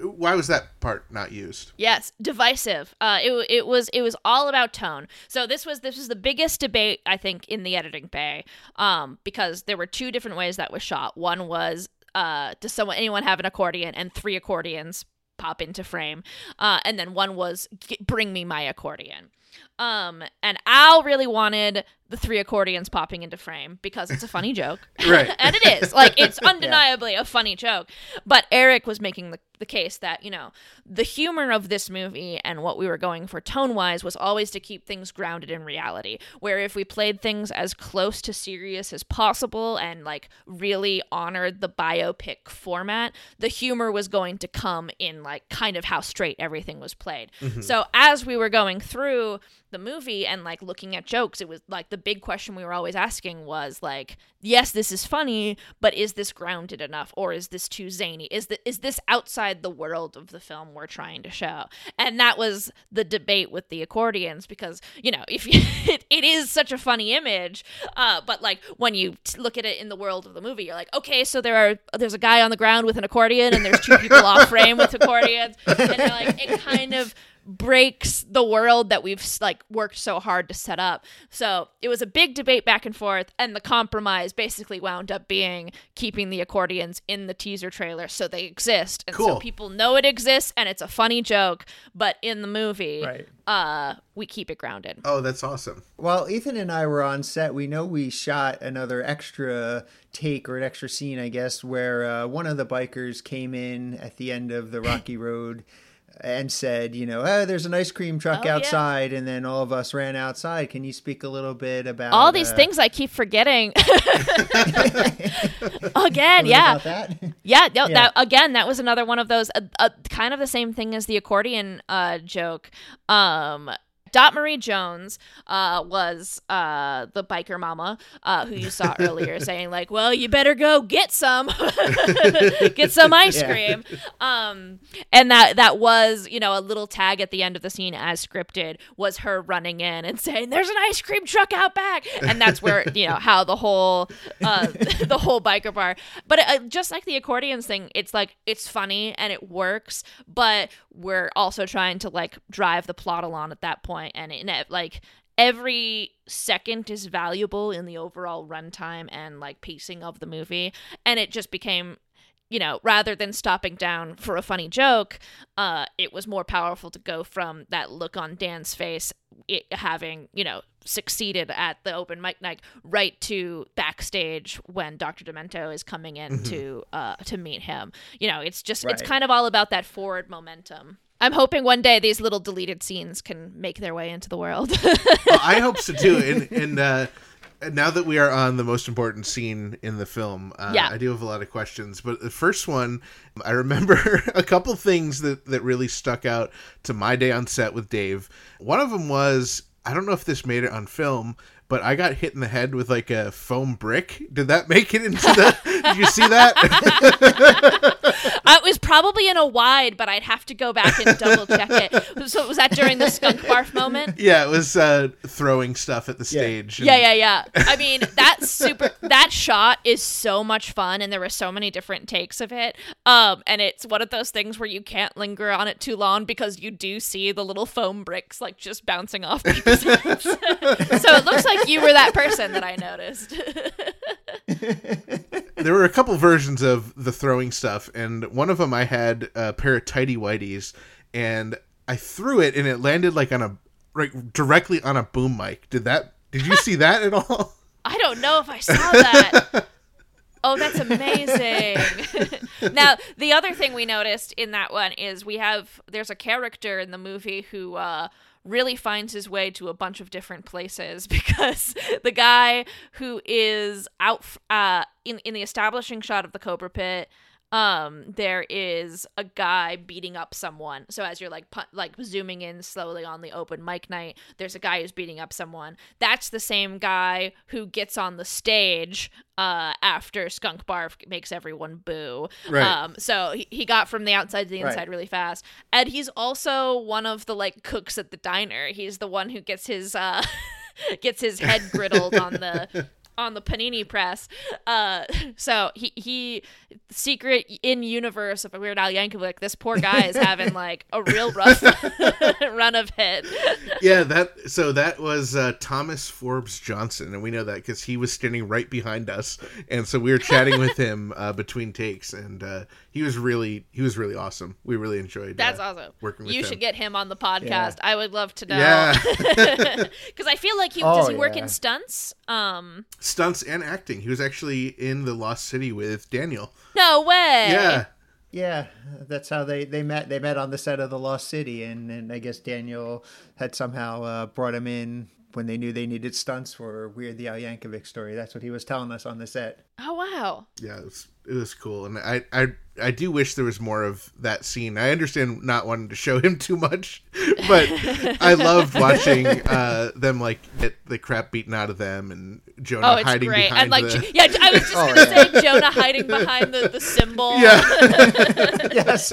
Why was that part not used? Yes, divisive. Uh, it it was it was all about tone. So this was this was the biggest debate I think in the editing bay, um, because there were two different ways that was shot. One was uh, does someone anyone have an accordion and three accordions pop into frame, uh, and then one was bring me my accordion. Um, and Al really wanted the three accordions popping into frame because it's a funny joke. Right. and it is. Like, it's undeniably a funny joke. But Eric was making the, the case that, you know, the humor of this movie and what we were going for tone wise was always to keep things grounded in reality. Where if we played things as close to serious as possible and, like, really honored the biopic format, the humor was going to come in, like, kind of how straight everything was played. So as we were going through the movie and like looking at jokes it was like the big question we were always asking was like yes this is funny but is this grounded enough or is this too zany? Is the, is this outside the world of the film we're trying to show? And that was the debate with the accordions because you know if you, it, it is such a funny image uh, but like when you t- look at it in the world of the movie you're like okay so there are there's a guy on the ground with an accordion and there's two people off frame with accordions. And like it kind of breaks the world that we've like worked so hard to set up. So it was a big debate back and forth, and the compromise basically wound up being keeping the accordions in the teaser trailer so they exist, and so people know it exists, and it's a funny joke. But in the movie, Right. uh, we keep it grounded. Oh, that's awesome. While Ethan and I were on set, we know we shot another extra take or an extra scene, I guess, where uh, one of the bikers came in at the end of the Rocky Road and said, you know, oh, there's an ice cream truck Oh, yeah. outside, and then all of us ran outside. Can you speak a little bit about All these uh, things I keep forgetting. Again, yeah. that? Yeah, no, Yeah. that again, that was another one of those uh, uh, kind of the same thing as the accordion uh, joke. Um, Dot Marie Jones uh, was uh, the biker mama uh, who you saw earlier saying like, "Well, you better go get some, get some ice Yeah. cream." Um, and that that was you know a little tag at the end of the scene as scripted was her running in and saying, "There's an ice cream truck out back," and that's where you know how the whole uh, the whole biker bar. But uh, just like the accordions thing, it's like it's funny and it works, but we're also trying to like drive the plot along at that point, and it, like every second is valuable in the overall runtime and like pacing of the movie, and it just became you know, rather than stopping down for a funny joke, uh, it was more powerful to go from that look on Dan's face, it having, you know, succeeded at the open mic night, right to backstage when Dr. Demento is coming in to uh, to meet him. You know, it's just it's kind of all about that forward momentum. I'm hoping one day these little deleted scenes can make their way into the world. Well, I hope so too. And, and uh, now that we are on the most important scene in the film, uh, Yeah. I do have a lot of questions. But the first one, I remember a couple things that, that really stuck out to my day on set with Dave. One of them was I don't know if this made it on film, but I got hit in the head with like a foam brick. Did that make it into the? did you see that? It was probably in a wide, but I'd have to go back and double check it. So was that during the skunk barf moment? yeah, it was uh, throwing stuff at the stage. and- Yeah, yeah, yeah. I mean, that super that shot is so much fun and there were so many different takes of it. Um and it's one of those things where you can't linger on it too long because you do see the little foam bricks like just bouncing off people's heads. so it looks like you were that person that I noticed. there were a couple versions of the throwing stuff, and one of them I had a pair of tidy whities, and I threw it, and it landed like on a right directly on a boom mic. Did that? Did you see that at all? I don't know if I saw that. Oh, that's amazing. now, the other thing we noticed in that one is we have there's a character in the movie who uh really finds his way to a bunch of different places because the guy who is out uh in in the establishing shot of the Cobra Pit um there is a guy beating up someone. So as you're like pu- like zooming in slowly on the open mic night there's a guy who's beating up someone. That's the same guy who gets on the stage uh after skunk barf makes everyone boo. Right. um so he, he got from the outside to the Right. inside really fast. And he's also one of the like cooks at the diner. He's the one who gets his uh gets his head griddled on the on the Panini press. Uh, so he he secret in universe of a Weird Al Yankovic. This poor guy is having like a real rough run of hit. Yeah, that so that was uh, Thomas Forbes Johnson, and we know that because he was standing right behind us, and so we were chatting with him uh, between takes, and uh, he was really he was really awesome. We really enjoyed. That's uh, awesome. Working with you him. should get him on the podcast. I would love to know. Yeah, Because I feel like he Oh, does he work in stunts. Um, stunts and acting. He was actually in the Lost City with Daniel. no way. Yeah, Yeah, that's how they, they met. They met on the set of The Lost City, and, and I guess Daniel had somehow uh, brought him in when they knew they needed stunts for Weird the Al Yankovic story. That's what he was telling us on the set. Oh wow. yeah, it was, it was cool, and I, I I do wish there was more of that scene. I understand not wanting to show him too much, but I loved watching uh, them like get the crap beaten out of them, and Jonah Oh, it's hiding great. behind And like, the. yeah, I was just Oh, gonna yeah. say Jonah hiding behind the, the cymbal. yeah. yes.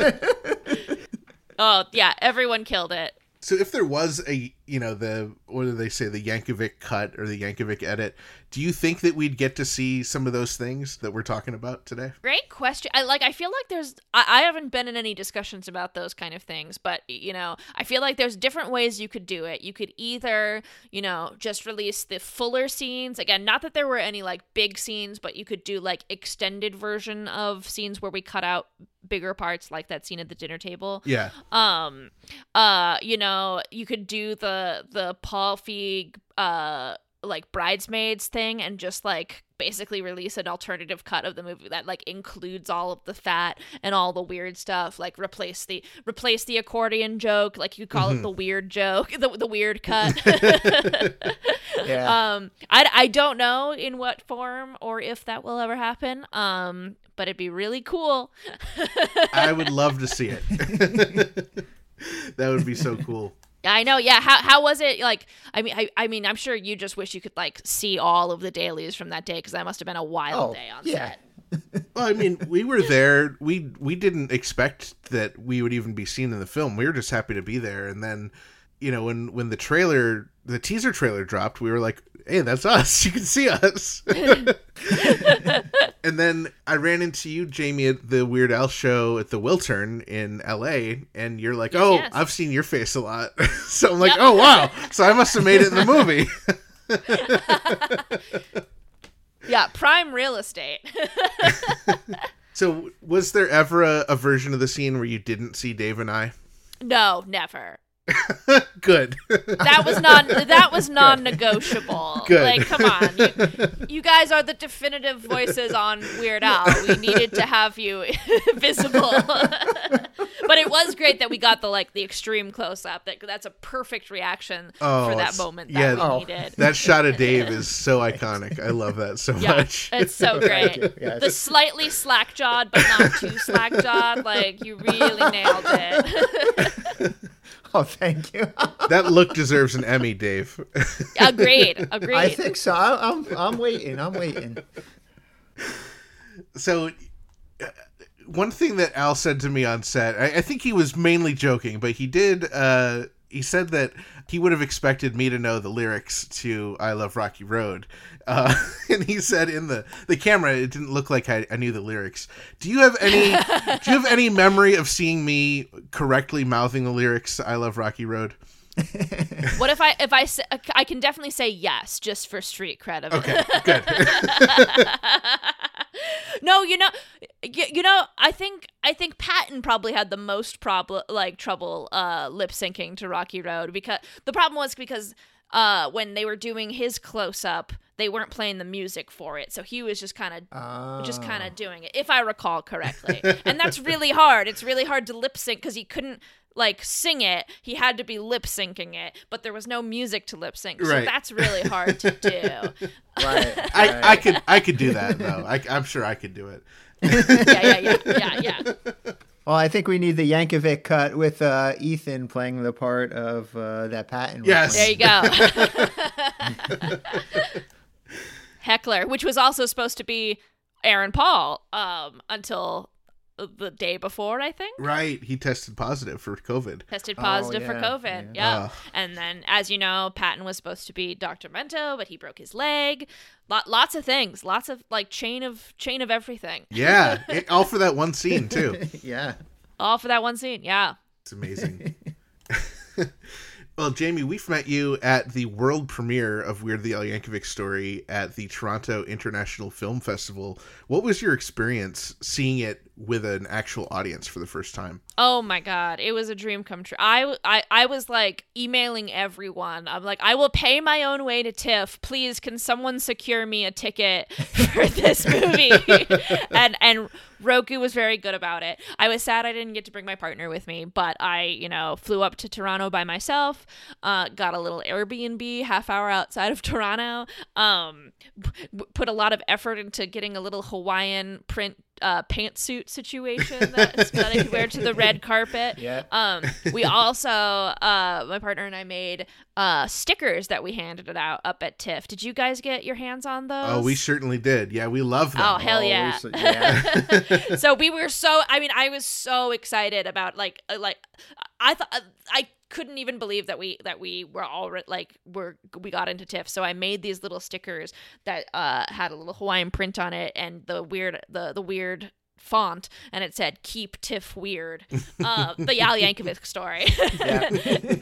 Oh yeah, everyone killed it. So if there was a, you know, the what do they say, the Yankovic cut or the Yankovic edit, do you think that we'd get to see some of those things that we're talking about today? Great question. I like. I feel like there's. I, I haven't been in any discussions about those kind of things, but you know, I feel like there's different ways you could do it. You could either, you know, just release the fuller scenes. Again, not that there were any like big scenes, but you could do like extended version of scenes where we cut out bigger parts, like that scene at the dinner table. Yeah. um uh you know you could do the the paul feig uh like bridesmaids thing and just like basically release an alternative cut of the movie that like includes all of the fat and all the weird stuff like replace the replace the accordion joke like you call it the weird joke the, the weird cut Yeah. um I, I don't know in what form or if that will ever happen um but it'd be really cool I would love to see it. that would be so cool. I know. Yeah. How how was it? Like, I mean, I, I mean, I'm sure you just wish you could like see all of the dailies from that day because that must have been a wild Oh, day on yeah. set. Well, I mean, we were there. We we didn't expect that we would even be seen in the film. We were just happy to be there. And then, you know, when when the trailer, the teaser trailer dropped, we were like, "Hey, that's us. You can see us." And then I ran into you, Jamie, at the Weird Al show at the Wiltern in L.A. And you're like, "Oh, yes. I've seen your face a lot." so I'm like, Yep. "Oh wow!" So I must have made it in the movie. Yeah. Prime real estate. so was there ever a, a version of the scene where you didn't see Dave and I? no, never. Good. That was non. that was non-negotiable. Good. Like, come on. You, you guys are the definitive voices on Weird Al. We needed to have you visible. but it was great that we got the like the extreme close-up. That that's a perfect reaction Oh, for that moment yeah. that we Oh. needed. that shot of Dave is so iconic. I love that so Yeah, much. it's so great. you. The slightly slack jawed, but not too slack jawed. Like you really nailed it. oh, thank you. that look deserves an Emmy, Dave. agreed. Agreed. I think so. I, I'm I'm waiting. I'm waiting. so uh, one thing that Al said to me on set, I, I think he was mainly joking, but he did. Uh, he said that he would have expected me to know the lyrics to "I Love Rocky Road," uh, and he said in the the camera, it didn't look like I, I knew the lyrics. Do you have any? do you have any memory of seeing me correctly mouthing the lyrics to "I Love Rocky Road"? what if I if I I can definitely say yes just for street cred of it. Okay, good. no, you know, you, you know, I think I think Patton probably had the most problem like trouble uh lip syncing to Rocky Road because the problem was because uh when they were doing his close up, they weren't playing the music for it. So he was just kind of just kind of doing it if I recall correctly. and that's really hard. It's really hard to lip sync cuz he couldn't like sing it he had to be lip syncing it but there was no music to lip sync so Right. that's really hard to do Right. I, I could I could do that though. I, I'm sure I could do it. yeah yeah yeah yeah yeah Well, I think we need the Yankovic cut with uh, Ethan playing the part of uh, that Patton. was Yes. There you go. Heckler, which was also supposed to be Aaron Paul, um, until Uh, the day before, I think. Right. He tested positive for COVID. Tested oh, positive for yeah, COVID. yeah. Yeah. Ugh. And then, as you know, Patton was supposed to be Dr. Demento, but he broke his leg. Lot, lots of things. Lots of like chain of chain of everything. Yeah. it- all for that one scene, too. yeah. All for that one scene. Yeah. It's amazing. well, Jamie, we've met you at the world premiere of Weird the Al Yankovic story at the Toronto International Film Festival. What was your experience seeing it with an actual audience for the first time? Oh my god, it was a dream come true. I, I I was like emailing everyone. I'm like, I will pay my own way to TIFF. Please, can someone secure me a ticket for this movie? and and Roku was very good about it. I was sad I didn't get to bring my partner with me, but I, you know, flew up to Toronto by myself. Uh, got a little Airbnb half hour outside of Toronto. Um, p- put a lot of effort into getting a little Hawaiian print uh, pantsuit situation that, that I could wear to the red carpet. Yeah. Um, we also, uh, my partner and I made uh, stickers that we handed it out up at TIFF. Did you guys get your hands on those? Oh, we certainly did. Yeah, we love them. Oh hell yeah! Always- yeah. so we were so. I mean, I was so excited about like uh, like I thought I couldn't even believe that we that we were all like were we got into TIFF. So I made these little stickers that uh, had a little Hawaiian print on it and the weird the the weird font and it said keep tiff weird. Uh the Al Yankovic story.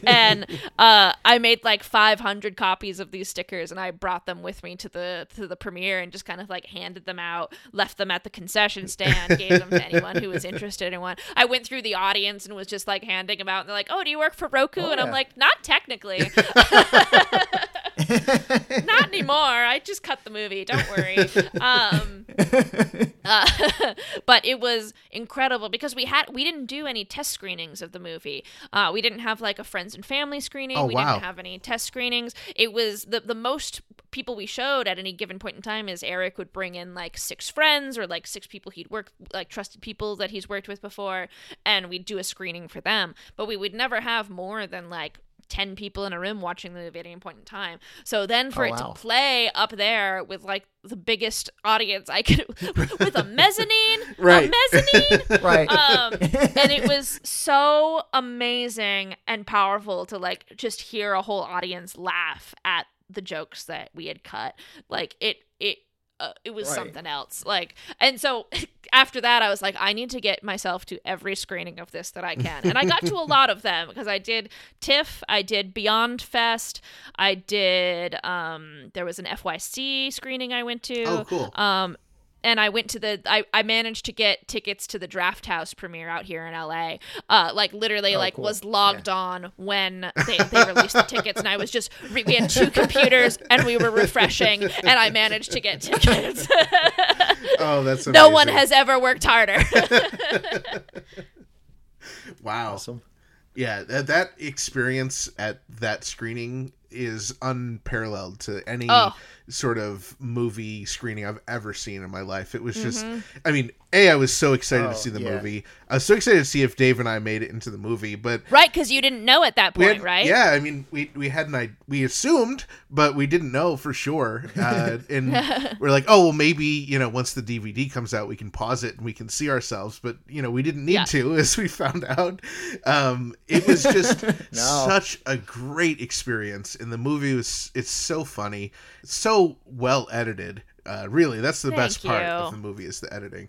And uh I made like 500 copies of these stickers and I brought them with me to the to the premiere and just kind of like handed them out left them at the concession stand gave them to anyone who was interested in one. I went through the audience and was just like handing them out and they're like oh do you work for Roku? And I'm like not technically not anymore I just cut the movie don't worry um uh, but it was incredible because we had we didn't do any test screenings of the movie. Uh, we didn't have like a friends and family screening. Oh, we wow. didn't have any test screenings. It was the the most people we showed at any given point in time is Eric would bring in like six friends or like six people he'd worked like trusted people that he's worked with before, and we'd do a screening for them. But we would never have more than like 10 people in a room watching the movie at any point in time. So then for Oh, it wow. to play up there with like the biggest audience I could with a mezzanine, Right. a mezzanine. right. Um, and it was so amazing and powerful to like just hear a whole audience laugh at the jokes that we had cut. Like it, it, uh, it was Right. something else. Like, and so after that, I was like, I need to get myself to every screening of this that I can, and I got to a lot of them because I did TIFF, I did Beyond Fest, I did. Um, there was an FYC screening I went to. Oh, cool. Um, and I went to the I, I managed to get tickets to the Draft House premiere out here in LA. Uh, like literally, like cool. was logged on when they, they released the tickets, and I was just re- we had two computers and we were refreshing, and I managed to get tickets. Oh, that's amazing. no one has ever worked harder. Wow. awesome. Yeah, that, that experience at that screening is unparalleled to any Oh. Sort of movie screening I've ever seen in my life. It was just, Mm-hmm. I mean, A, I was so excited Oh, to see the yeah. movie. I was so excited to see if Dave and I made it into the movie, but right, because you didn't know at that point, had, right? Yeah, I mean, we we hadn't I we assumed, but we didn't know for sure. Uh, and we're like, oh well, maybe you know, once the DVD comes out, we can pause it and we can see ourselves. But you know, we didn't need Yeah. to, as we found out. Um, it was just No. such a great experience, and the movie was it's so funny, it's so well edited. Uh, really, that's the best Thank part you. of the movie is the editing.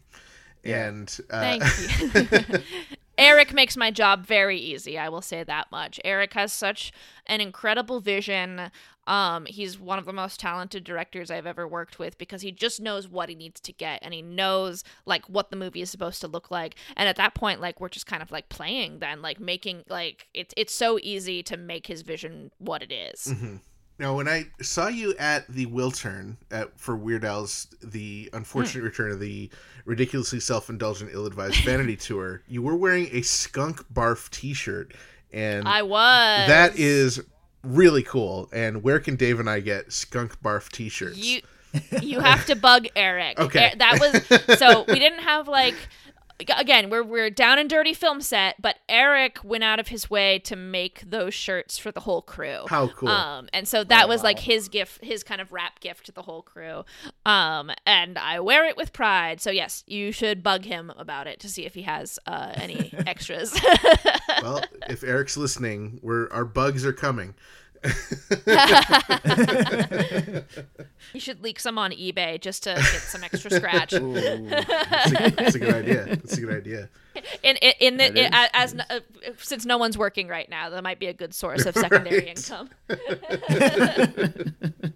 And uh, Thank you. Eric makes my job very easy. I will say that much. Eric has such an incredible vision. Um, he's one of the most talented directors I've ever worked with because he just knows what he needs to get and he knows like what the movie is supposed to look like. And at that point, like we're just kind of like playing then, like making like it's it's so easy to make his vision what it is. Now, when I saw you at the Wiltern at for Weird Al's the unfortunate return of the ridiculously self-indulgent, ill-advised vanity tour, you were wearing a skunk barf T-shirt, and I was. that is really cool. And where can Dave and I get skunk barf T-shirts? You you have to bug Eric. Okay. Er- that was so we didn't have like again, we're we're down and dirty film set, but Eric went out of his way to make those shirts for the whole crew. How cool. Um, and so that was like his gift, his kind of wrap gift to the whole crew. Um, and I wear it with pride. So yes, you should bug him about it to see if he has uh, any extras. well, if Eric's listening, we're our bugs are coming. you should leak some on eBay just to get some extra scratch. Ooh, that's, a, that's a good idea. That's a good idea. in in, in the That in, as uh, since no one's working right now, that might be a good source of secondary Right. income.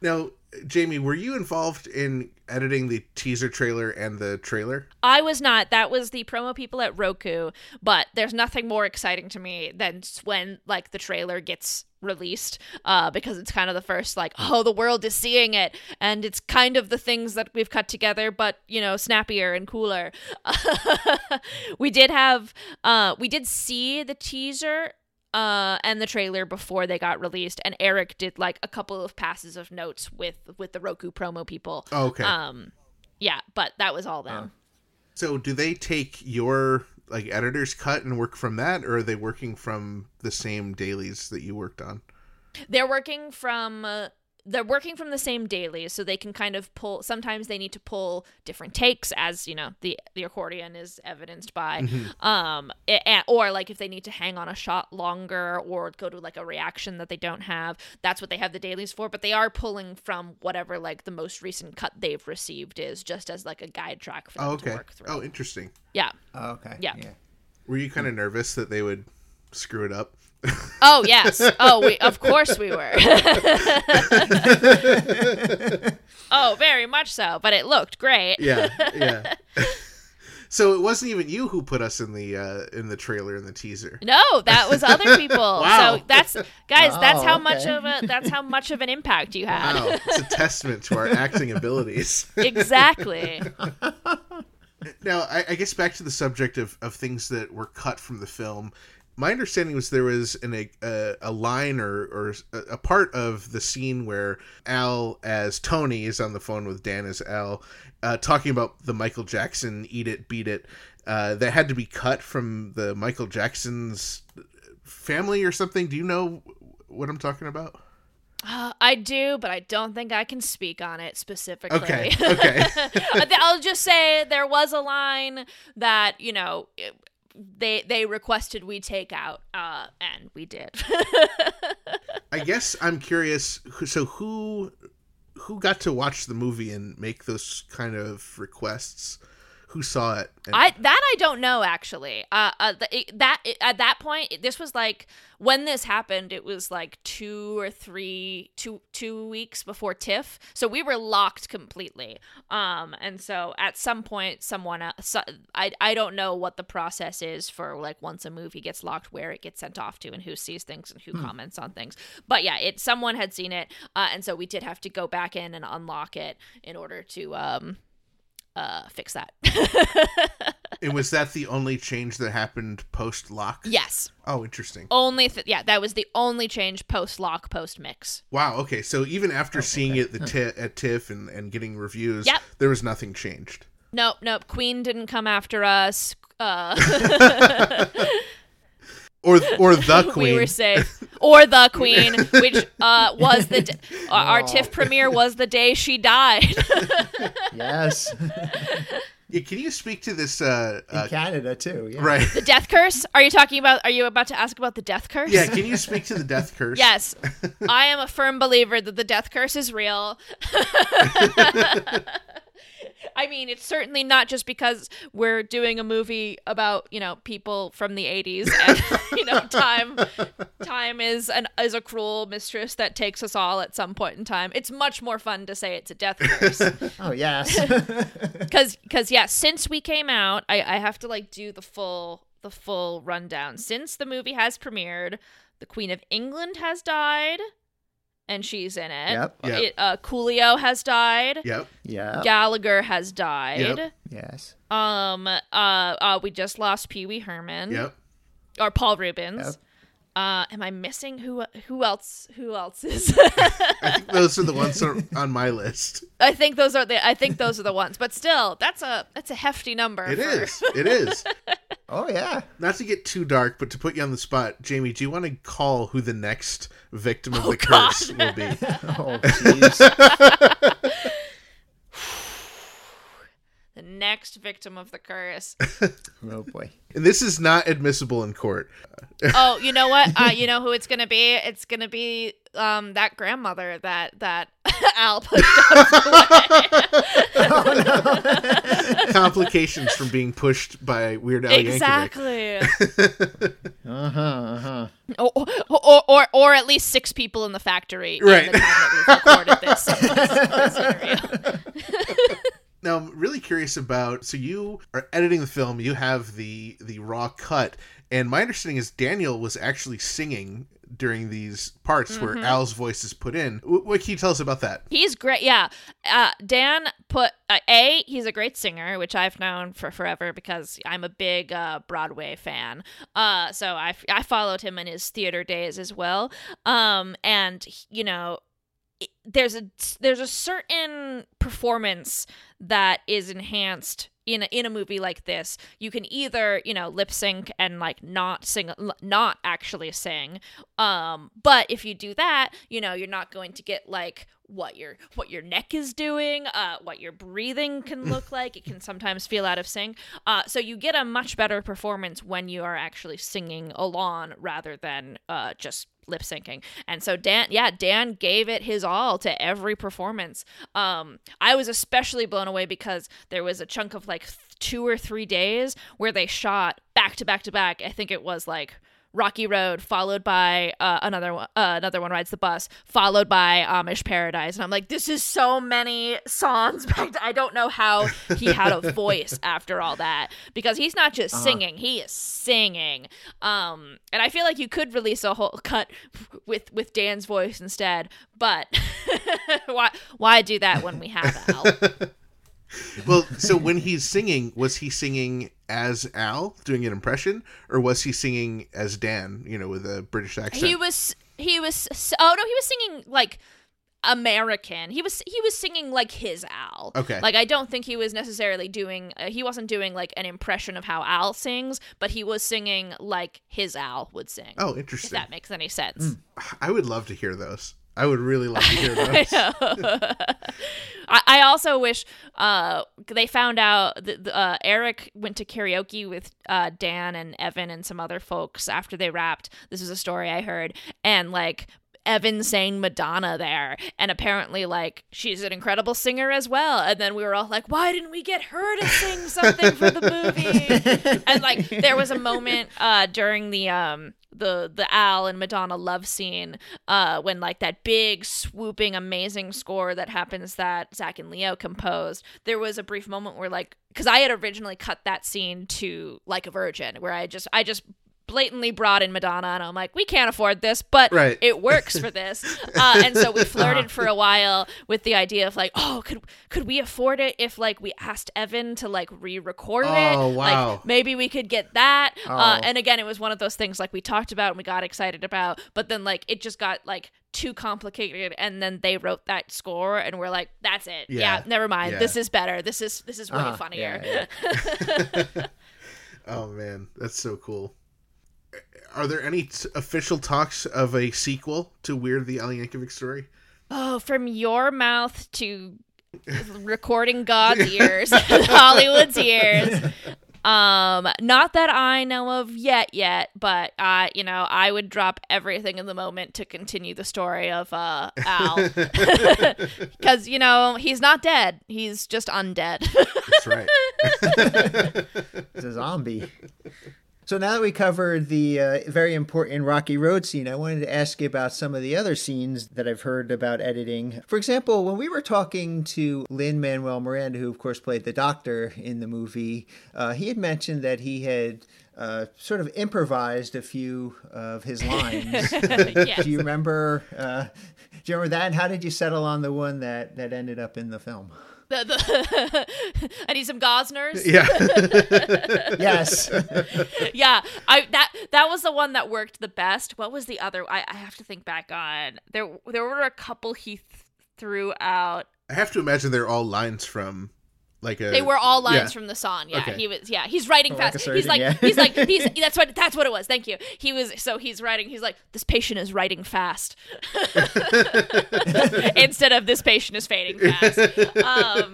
Now, Jamie, were you involved in editing the teaser trailer and the trailer? I was not. That was the promo people at Roku. But there's nothing more exciting to me than when like the trailer gets released, uh, because it's kind of the first like, oh, the world is seeing it, and it's kind of the things that we've cut together, but you know, snappier and cooler. we did have, uh, we did see the teaser. Uh, and the trailer before they got released, and Eric did like a couple of passes of notes with with the Roku promo people. Oh, okay. Um, yeah, but that was all them. So, do they take your like editor's cut and work from that, or are they working from the same dailies that you worked on? they're working from uh, they're working from the same dailies so they can kind of pull sometimes they need to pull different takes as you know the the accordion is evidenced by um a- a- or like if they need to hang on a shot longer or go to like a reaction that they don't have that's what they have the dailies for but they are pulling from whatever like the most recent cut they've received is just as like a guide track for them Oh, to okay. work through Oh, interesting. yeah Oh, okay. Yeah. Were you kind of nervous that they would screw it up? Oh yes oh we of course we were oh very much so but it looked great yeah, yeah. so it wasn't even you who put us in the uh, in the trailer and the teaser. No, that was other people. Wow. So that's guys, that's how much of a that's how much of an impact you had. Wow, it's a testament to our acting abilities. exactly. Now, I, I guess back to the subject of, of things that were cut from the film. My understanding was there was an, a, a, line or, or a, part of the scene where Al, as Tony, is on the phone with Dan as Al, uh, talking about the Michael Jackson "Eat It, Beat It" uh, that had to be cut from the Michael Jackson's family or something. Do you know what I'm talking about? Uh, I do, but I don't think I can speak on it specifically. Okay, okay. I'll just say there was a line that you know they they requested we take out, uh, and we did. I guess I'm curious. So who who got to watch the movie and make those kind of requests? Who saw it? And- I that I don't know actually. Uh, uh that at that point, this was like when this happened. It was like two or three, two two weeks before TIFF, so we were locked completely. Um, and so at some point, someone else, so, I I don't know what the process is for like once a movie gets locked, where it gets sent off to, and who sees things and who comments on things. But yeah, it someone had seen it, uh, and so we did have to go back in and unlock it in order to um uh fix that. and was that the only change that happened post lock? yes. Oh, interesting. only th- yeah that was the only change post lock post mix Wow. Okay. So even after seeing it the ti- at TIFF and, and getting reviews, Yep. there was nothing changed. nope nope queen didn't come after us uh Or or the queen. we were safe or the queen which uh was the d- our, our tiff premiere was the day she died Yes. Yeah, can you speak to this? Uh, In uh, Canada too. Yeah. right. the death curse are you talking about are you about to ask about the death curse Yeah. Can you speak to the death curse? Yes, I am a firm believer that the death curse is real. I mean, it's certainly not just because we're doing a movie about you know people from the '80s, and you know time time is an is a cruel mistress that takes us all at some point in time. It's much more fun to say it's a death curse Oh yes. because because yeah since we came out I, I have to like do the full the full rundown since the movie has premiered the queen of england has died and she's in it, Yep. Yep. It, uh, coolio has died Yep. yeah. gallagher has died Yep. Yes. um uh, uh we just lost pee-wee herman Yep. or paul reubens Yep. Uh, am I missing who? Who else? Who else is? I think those are the ones that are on my list. I think those are the. I think those are the ones. But still, that's a that's a hefty number. It for- is. It is. Oh yeah. Not to get too dark, but to put you on the spot, Jamie, do you want to call who the next victim of oh, the God. curse will be? Oh jeez. The next victim of the curse. oh boy. And this is not admissible in court. oh, you know what? Uh, you know who it's gonna be? It's gonna be um that grandmother that that Al pushed out. Complications from being pushed by Weird Al Yankovic. exactly. Uh huh. Uh huh. or, or, or or at least six people in the factory Right. in the time that we've recorded this, this, interview. Now I'm really curious about so you are editing the film, you have the the raw cut, and my understanding is Daniel was actually singing during these parts where Mm-hmm. Al's voice is put in. Wh- What can you tell us about that? He's great. Yeah. Uh, Dan put uh, a. He's a great singer, which I've known for forever because I'm a big uh, Broadway fan. Uh, so I I followed him in his theater days as well. Um, and you know. There's a there's a certain performance that is enhanced in a, in a movie like this. You can either you know lip sync and like not sing, not actually sing, um, but if you do that, you know, you're not going to get like what your what your neck is doing, uh, what your breathing can look like. It can sometimes feel out of sync. Uh, so you get a much better performance when you are actually singing along rather than uh, just lip syncing. And so Dan, yeah, Dan gave it his all to every performance. Um, I was especially blown away because there was a chunk of like th- two or three days where they shot back to back to back. I think it was like Rocky Road, followed by uh, another one. Uh, another one rides the bus, followed by Amish Paradise, and I'm like, this is so many songs. Back I don't know how he had a voice after all that because he's not just singing; he is singing. Um, and I feel like you could release a whole cut with with Dan's voice instead, but why why do that when we have Al? Well, so when he's singing, was he singing as Al doing an impression, or was he singing as Dan? You know, with a British accent. He was he was oh no, he was singing like American. He was he was singing like his Al. Okay. Like I don't think he was necessarily doing uh, he wasn't doing like an impression of how Al sings, but he was singing like his Al would sing. Oh, If interesting. that makes any sense. I would love to hear those. I would really love to hear those. I, I also wish uh, they found out that uh, Eric went to karaoke with uh, Dan and Evan and some other folks after they rapped. This is a story I heard, and like. Evan sang Madonna there, and apparently, like, she's an incredible singer as well. And then we were all like, why didn't we get her to sing something for the movie? and like, there was a moment uh, during the um, the the Al and Madonna love scene uh when like that big swooping amazing score that happens that Zach and Leo composed there was a brief moment where like because I had originally cut that scene to like a virgin where I just I just blatantly brought in Madonna and I'm like we can't afford this but Right. it works for this uh, and so we flirted for a while with the idea of like oh could could we afford it if like we asked Evan to like re-record it Oh, wow. like maybe we could get that uh, Oh. and again it was one of those things like we talked about and we got excited about but then like it just got like too complicated and then they wrote that score and we're like that's it yeah, Yeah. never mind Yeah. this is better this is this is way Uh-huh. funnier Yeah, Oh man, that's so cool. Are there any t- official talks of a sequel to Weird the Al Yankovic story? oh from your mouth to recording god's ears hollywood's ears um not that i know of yet yet but uh you know i would drop everything in the moment to continue the story of uh al because you know he's not dead he's just undead That's right. It's a zombie. So now that we covered the uh, very important Rocky Road scene, I wanted to ask you about some of the other scenes that I've heard about editing. For example, when we were talking to Lin Manuel Miranda, who of course played the doctor in the movie, uh, he had mentioned that he had uh, sort of improvised a few of his lines. yes. do you remember? Uh, do you remember that? And how did you settle on the one that that ended up in the film? The, the I need some Gosners. Yeah. Yes. yeah i that that was the one that worked the best what was the other i, I have to think back on there there were a couple he th- threw out I have to imagine they're all lines from like a they were all lines yeah. from the song yeah Okay. he was yeah he's writing Oh, like fast he's like yeah. he's like he's that's what that's what it was thank you he was so he's writing he's like this patient is writing fast instead of this patient is fading fast um,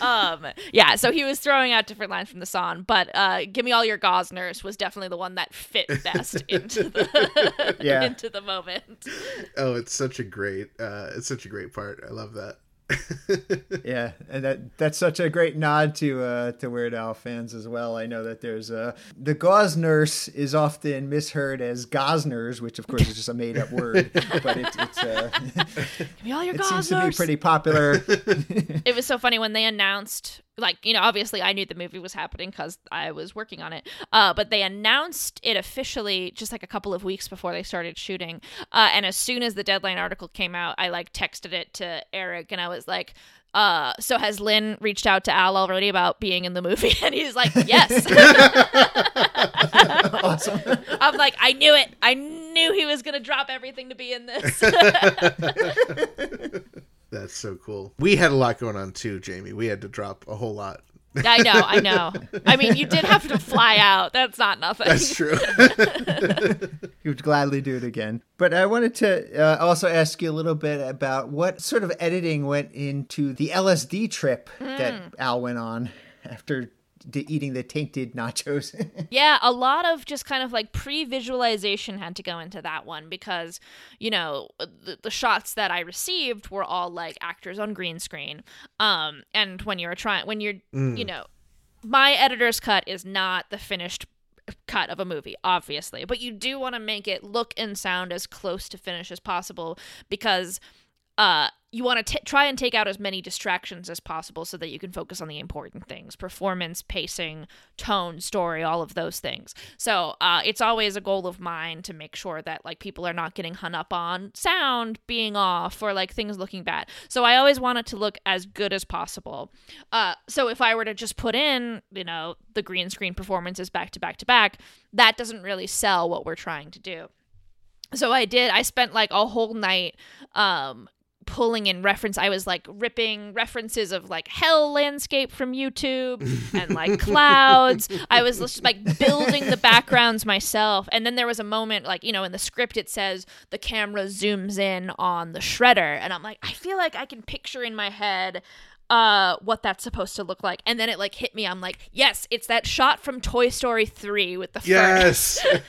um yeah so he was throwing out different lines from the song but uh give me all your gosners was definitely the one that fit best into the Yeah. into the moment Oh, it's such a great uh it's such a great part. I love that. Yeah, and that that's such a great nod to uh, to Weird Al fans as well. I know that there's uh, the gauze nurse is often misheard as Gosners, which of course is just a made up word, but it's it's uh, give me all your it seems to be pretty popular. it was so funny when they announced like you know obviously i knew the movie was happening because i was working on it uh, but they announced it officially just like a couple of weeks before they started shooting uh, and as soon as the deadline article came out i like texted it to eric and i was like uh, so has Lin reached out to Al already about being in the movie? And he's like, yes. awesome. I'm like, I knew it. I knew he was gonna drop everything to be in this. That's so cool. We had a lot going on too, Jamie. We had to drop a whole lot. I know, I know. I mean, you did have to fly out. That's not nothing. That's true. You would gladly do it again. But I wanted to uh, also ask you a little bit about what sort of editing went into the LSD trip that Al went on after d- eating the tainted nachos. Yeah, a lot of just kind of like pre visualization had to go into that one because, you know, the, the shots that I received were all like actors on green screen. Um, and when you're trying, when you're, you know, my editor's cut is not the finished cut of a movie, obviously, but you do want to make it look and sound as close to finish as possible because uh, you want to try and take out as many distractions as possible so that you can focus on the important things performance, pacing, tone, story, all of those things. So uh, it's always a goal of mine to make sure that like people are not getting hung up on sound being off or like things looking bad. So I always want it to look as good as possible. Uh, so if I were to just put in, you know, the green screen performances back to back to back, that doesn't really sell what we're trying to do so i did i spent like a whole night um pulling in reference i was like ripping references of like hell landscape from youtube and like clouds. I was just like building the backgrounds myself. And then there was a moment like you know in the script it says the camera zooms in on the shredder. And i'm like i feel like i can picture in my head uh what that's supposed to look like. And then it like hit me. I'm like yes it's that shot from toy story 3 with the furnace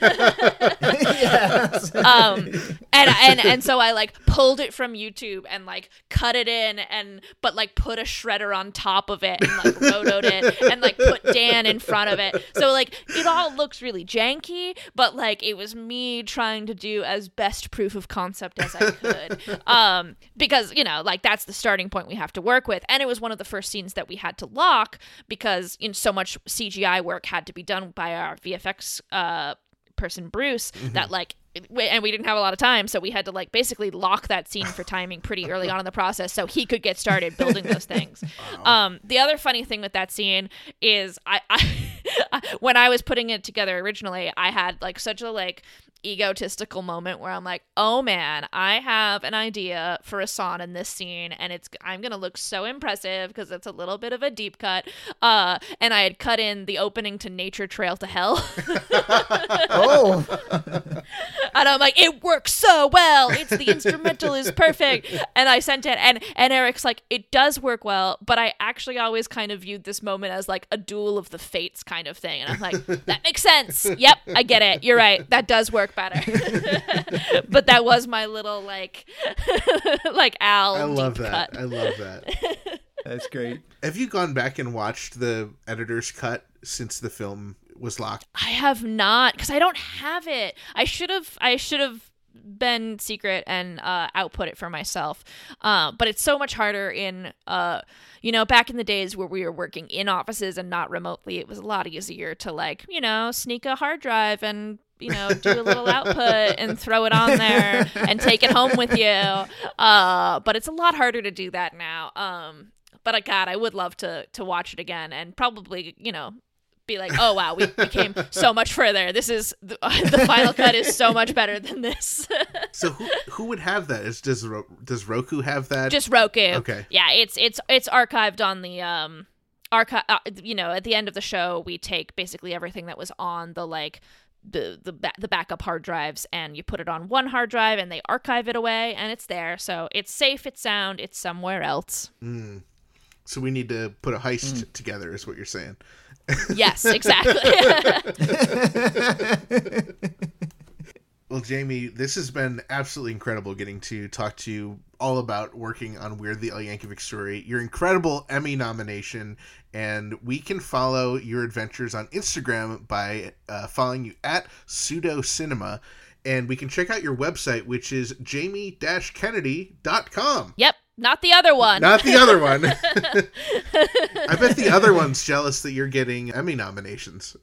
yes. um and and and so i like pulled it from youtube and like cut it in and but like put a shredder on top of it and like rotoed it and like put dan in front of it. So like it all looks really janky but like it was me trying to do as best proof of concept as i could. Um because you know like that's the starting point we have to work with. And it was one of the first scenes that we had to lock because you know so much cgi work had to be done by our vfx uh person Bruce that like and we didn't have a lot of time so we had to like basically lock that scene for timing pretty early on in the process so he could get started building those things. Um the other funny thing with that scene is I, I when I was putting it together originally I had like such a like egotistical moment where I'm like, "Oh man, I have an idea for a song in this scene and it's I'm going to look so impressive because it's a little bit of a deep cut." Uh and I had cut in the opening to Nature Trail to Hell. oh, and I'm like, "It works so well. It's the instrumental is perfect." And I sent it and and Eric's like, "It does work well, but I actually always kind of viewed this moment as like a duel of the fates kind of thing." And I'm like, "That makes sense. Yep, I get it. You're right. That does work better." but that was my little like like Al I love deep that. cut. I love that. that's great. Have you gone back and watched the editor's cut since the film was locked? I have not because I don't have it. I should have. I should have been secret and uh, output it for myself. Uh, but it's so much harder in, uh, you know, back in the days where we were working in offices and not remotely. It was a lot easier to like, you know, sneak a hard drive and you know, do a little output and throw it on there and take it home with you. Uh, but it's a lot harder to do that now. Um, but uh, God, I would love to to watch it again and probably, you know, be like, oh wow, we, we came so much further. This is the, the final cut is so much better than this. So who who would have that? Is does does Roku have that? Just Roku. Okay. Yeah, it's it's it's archived on the um archive. Uh, you know, at the end of the show, we take basically everything that was on the like the the ba- the backup hard drives and you put it on one hard drive and they archive it away and it's there. So it's safe, it's sound, it's somewhere else. Mm. so we need to put a heist mm. together. Is what you're saying? Yes, exactly. Well, Jamie, this has been absolutely incredible getting to talk to you all about working on Weird the Al Yankovic story, your incredible Emmy nomination, and we can follow your adventures on Instagram by uh, following you at Pseudo Cinema, and we can check out your website, which is jamie-kennedy.com. yep, not the other one. Not the other one. I bet the other one's jealous that you're getting Emmy nominations.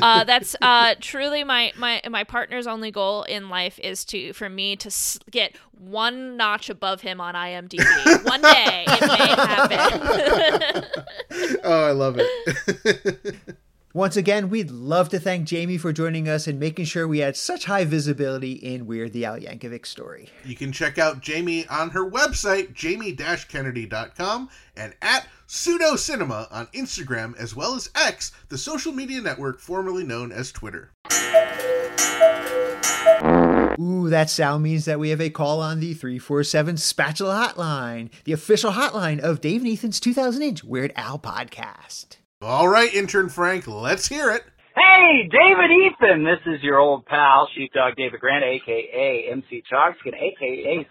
uh, that's uh, truly my, my my partner's only goal in life is to for me to get one notch above him on IMDb. one day it may happen. oh, I love it. Once again, we'd love to thank Jamie for joining us and making sure we had such high visibility in Weird the Al Yankovic story. You can check out Jamie on her website, jamie-kennedy.com, and at Pseudo Cinema on Instagram, as well as X, the social media network formerly known as Twitter. Ooh, that sound means that we have a call on the 347 Spatula Hotline, the official hotline of Dave and Ethan's 2000 inch Weird Al podcast. All right, intern Frank, let's hear it. Hey, David Ethan, this is your old pal, Sheepdog David Grant, aka MC Chogskin, aka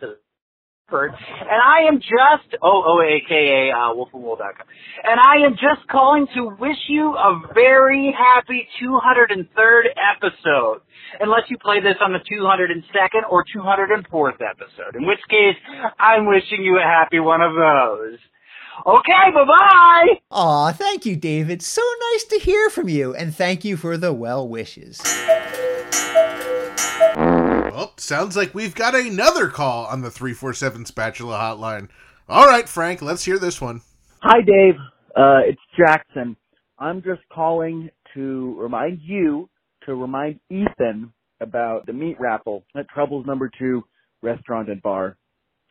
Bird, and I am just, oh, oh, aka uh, wolfandwool.com, and I am just calling to wish you a very happy 203rd episode, unless you play this on the 202nd or 204th episode, in which case I'm wishing you a happy one of those. Okay, bye-bye! Aw, thank you, David. So nice to hear from you, and thank you for the well wishes. Well, sounds like we've got another call on the 347 Spatula hotline. All right, Frank, let's hear this one. Hi, Dave. Uh, it's Jackson. I'm just calling to remind you to remind Ethan about the meat raffle at Troubles Number Two Restaurant and Bar.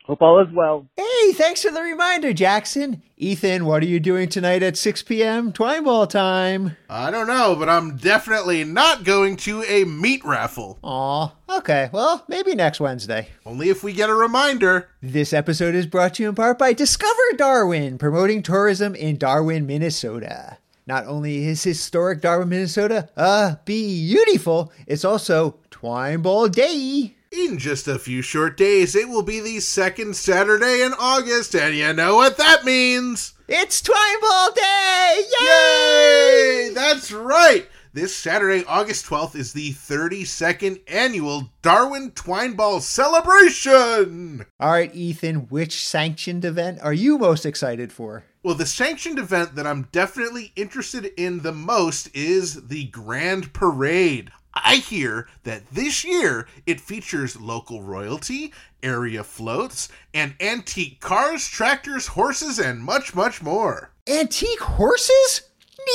Hope all is well. Hey, thanks for the reminder, Jackson. Ethan, what are you doing tonight at 6 p.m. Twine ball time? I don't know, but I'm definitely not going to a meat raffle. Aw, okay, well, maybe next Wednesday. Only if we get a reminder. This episode is brought to you in part by Discover Darwin, promoting tourism in Darwin, Minnesota. Not only is historic Darwin, Minnesota, uh, beautiful, it's also Twine Ball Day. In just a few short days, it will be the second Saturday in August, and you know what that means. It's Twine Ball Day! Yay! Yay! That's right! This Saturday, August 12th, is the 32nd annual Darwin Twine Ball celebration! All right, Ethan, which sanctioned event are you most excited for? Well, the sanctioned event that I'm definitely interested in the most is the Grand Parade. I hear that this year it features local royalty, area floats, and antique cars, tractors, horses, and much, much more. Antique horses?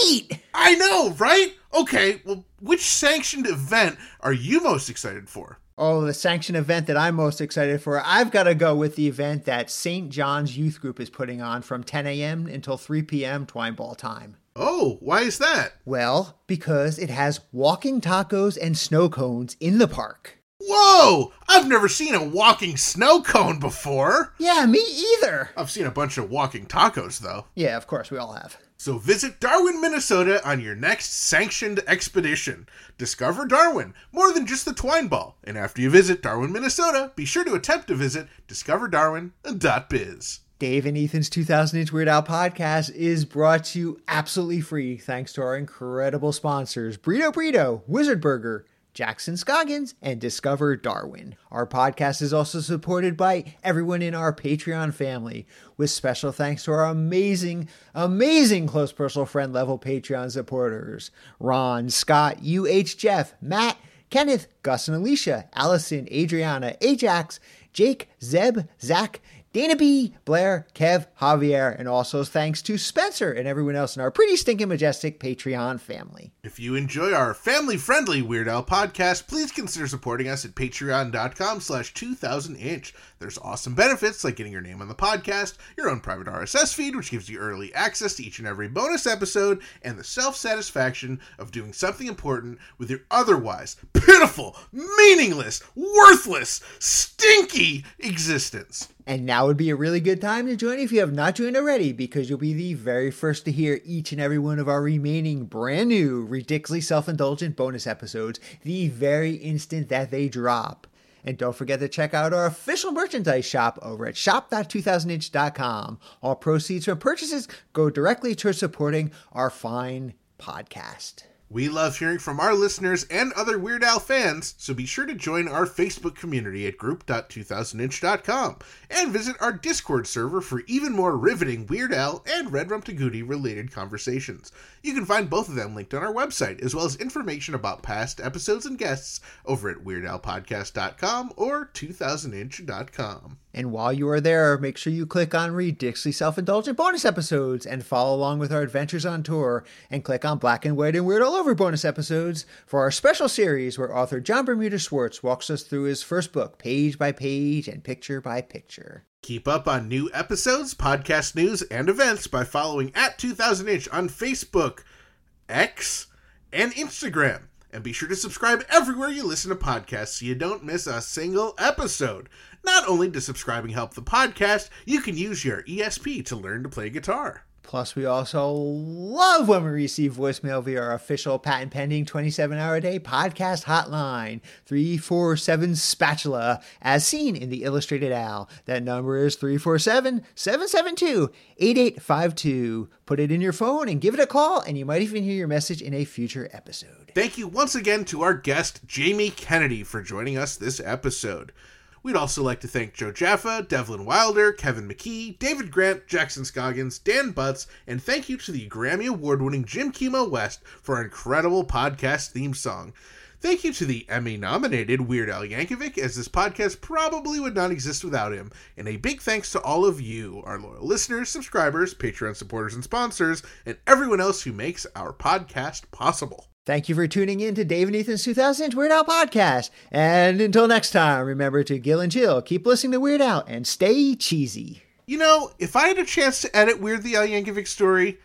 Neat! I know, right? Okay, well, which sanctioned event are you most excited for? Oh, the sanctioned event that I'm most excited for, I've got to go with the event that St. John's Youth Group is putting on from 10 a.m. until 3 p.m. twine ball time. Oh, why is that? Well, because it has walking tacos and snow cones in the park. Whoa! I've never seen a walking snow cone before. Yeah, me either. I've seen a bunch of walking tacos, though. Yeah, of course, we all have. So visit Darwin, Minnesota on your next sanctioned expedition. Discover Darwin, more than just the twine ball. And after you visit Darwin, Minnesota, be sure to attempt to visit discoverdarwin.biz. Dave and Ethan's 2000 Inch Weird Al podcast is brought to you absolutely free thanks to our incredible sponsors Burrito Burrito, Wizard Burger, Jackson Scoggins, and Discover Darwin. Our podcast is also supported by everyone in our Patreon family, with special thanks to our amazing, amazing close personal friend level Patreon supporters Ron, Scott, UH Jeff, Matt, Kenneth, Gus and Alicia, Allison, Adriana, Ajax, Jake, Zeb, Zach, Dana B, Blair, Kev, Javier, and also thanks to Spencer and everyone else in our pretty stinking majestic Patreon family. If you enjoy our family-friendly Weird Al podcast, please consider supporting us at patreon.com slash 2000inch. There's awesome benefits like getting your name on the podcast, your own private RSS feed, which gives you early access to each and every bonus episode, and the self-satisfaction of doing something important with your otherwise pitiful, meaningless, worthless, stinky existence. And now would be a really good time to join if you have not joined already, because you'll be the very first to hear each and every one of our remaining brand new, ridiculously self indulgent bonus episodes the very instant that they drop. And don't forget to check out our official merchandise shop over at shop.2000inch.com. All proceeds from purchases go directly towards supporting our fine podcast. We love hearing from our listeners and other Weird Al fans, so be sure to join our Facebook community at group.2000inch.com and visit our Discord server for even more riveting Weird Al and Red Rum Goody related conversations. You can find both of them linked on our website, as well as information about past episodes and guests over at weirdalpodcast.com or 2000inch.com. And while you are there, make sure you click on Ridiculously Self Indulgent bonus episodes and follow along with our adventures on tour. And click on Black and White and Weird All Over bonus episodes for our special series where author Jon Bermuda Schwartz walks us through his first book, page by page and picture by picture. Keep up on new episodes, podcast news, and events by following at 2000inch on Facebook, X, and Instagram. And be sure to subscribe everywhere you listen to podcasts so you don't miss a single episode. Not only does subscribing help the podcast, you can use your ESP to learn to play guitar. Plus, we also love when we receive voicemail via our official patent pending 27 hour a day podcast hotline 347 Spatula, as seen in the Illustrated Al. That number is 347 772 8852. Put it in your phone and give it a call, and you might even hear your message in a future episode. Thank you once again to our guest, Jamie Kennedy, for joining us this episode. We'd also like to thank Joe Jaffa, Devlin Wilder, Kevin McKee, David Grant, Jackson Scoggins, Dan Butts, and thank you to the Grammy Award winning Jim Kimo West for our incredible podcast theme song. Thank you to the Emmy nominated Weird Al Yankovic, as this podcast probably would not exist without him. And a big thanks to all of you, our loyal listeners, subscribers, Patreon supporters, and sponsors, and everyone else who makes our podcast possible. Thank you for tuning in to Dave and Ethan's 2000 Weird Al podcast. And until next time, remember to gill and chill, keep listening to Weird Al and stay cheesy. You know, if I had a chance to edit Weird the Al Yankovic story,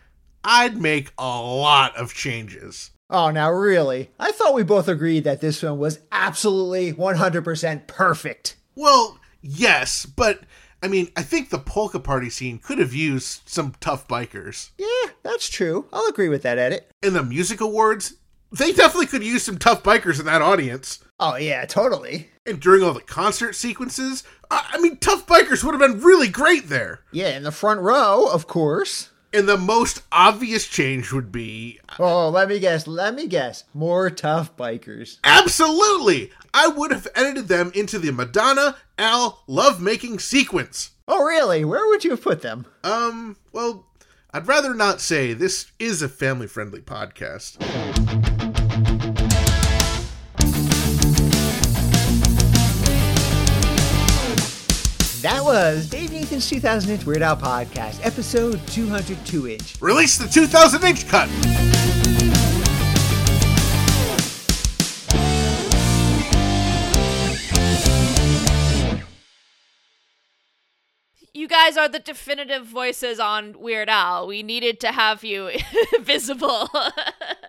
I'd make a lot of changes. Oh, now really? I thought we both agreed that this one was absolutely 100% perfect. Well, yes, but I mean, I think the polka party scene could have used some tough bikers. Yeah, that's true. I'll agree with that edit. In the music awards, they definitely could use some tough bikers in that audience. Oh, yeah, totally. And during all the concert sequences, I, I mean, tough bikers would have been really great there. Yeah, in the front row, of course. And the most obvious change would be Oh, let me guess, let me guess. More tough bikers. absolutely, I would have edited them into the Madonna Al lovemaking sequence. Oh, really? Where would you have put them? Um, well, I'd rather not say this is a family friendly podcast. That was Dave Nathan's 2000 Inch Weird Al Podcast, episode 202 inch. Release the 2000 inch cut! You guys are the definitive voices on Weird Al. We needed to have you visible.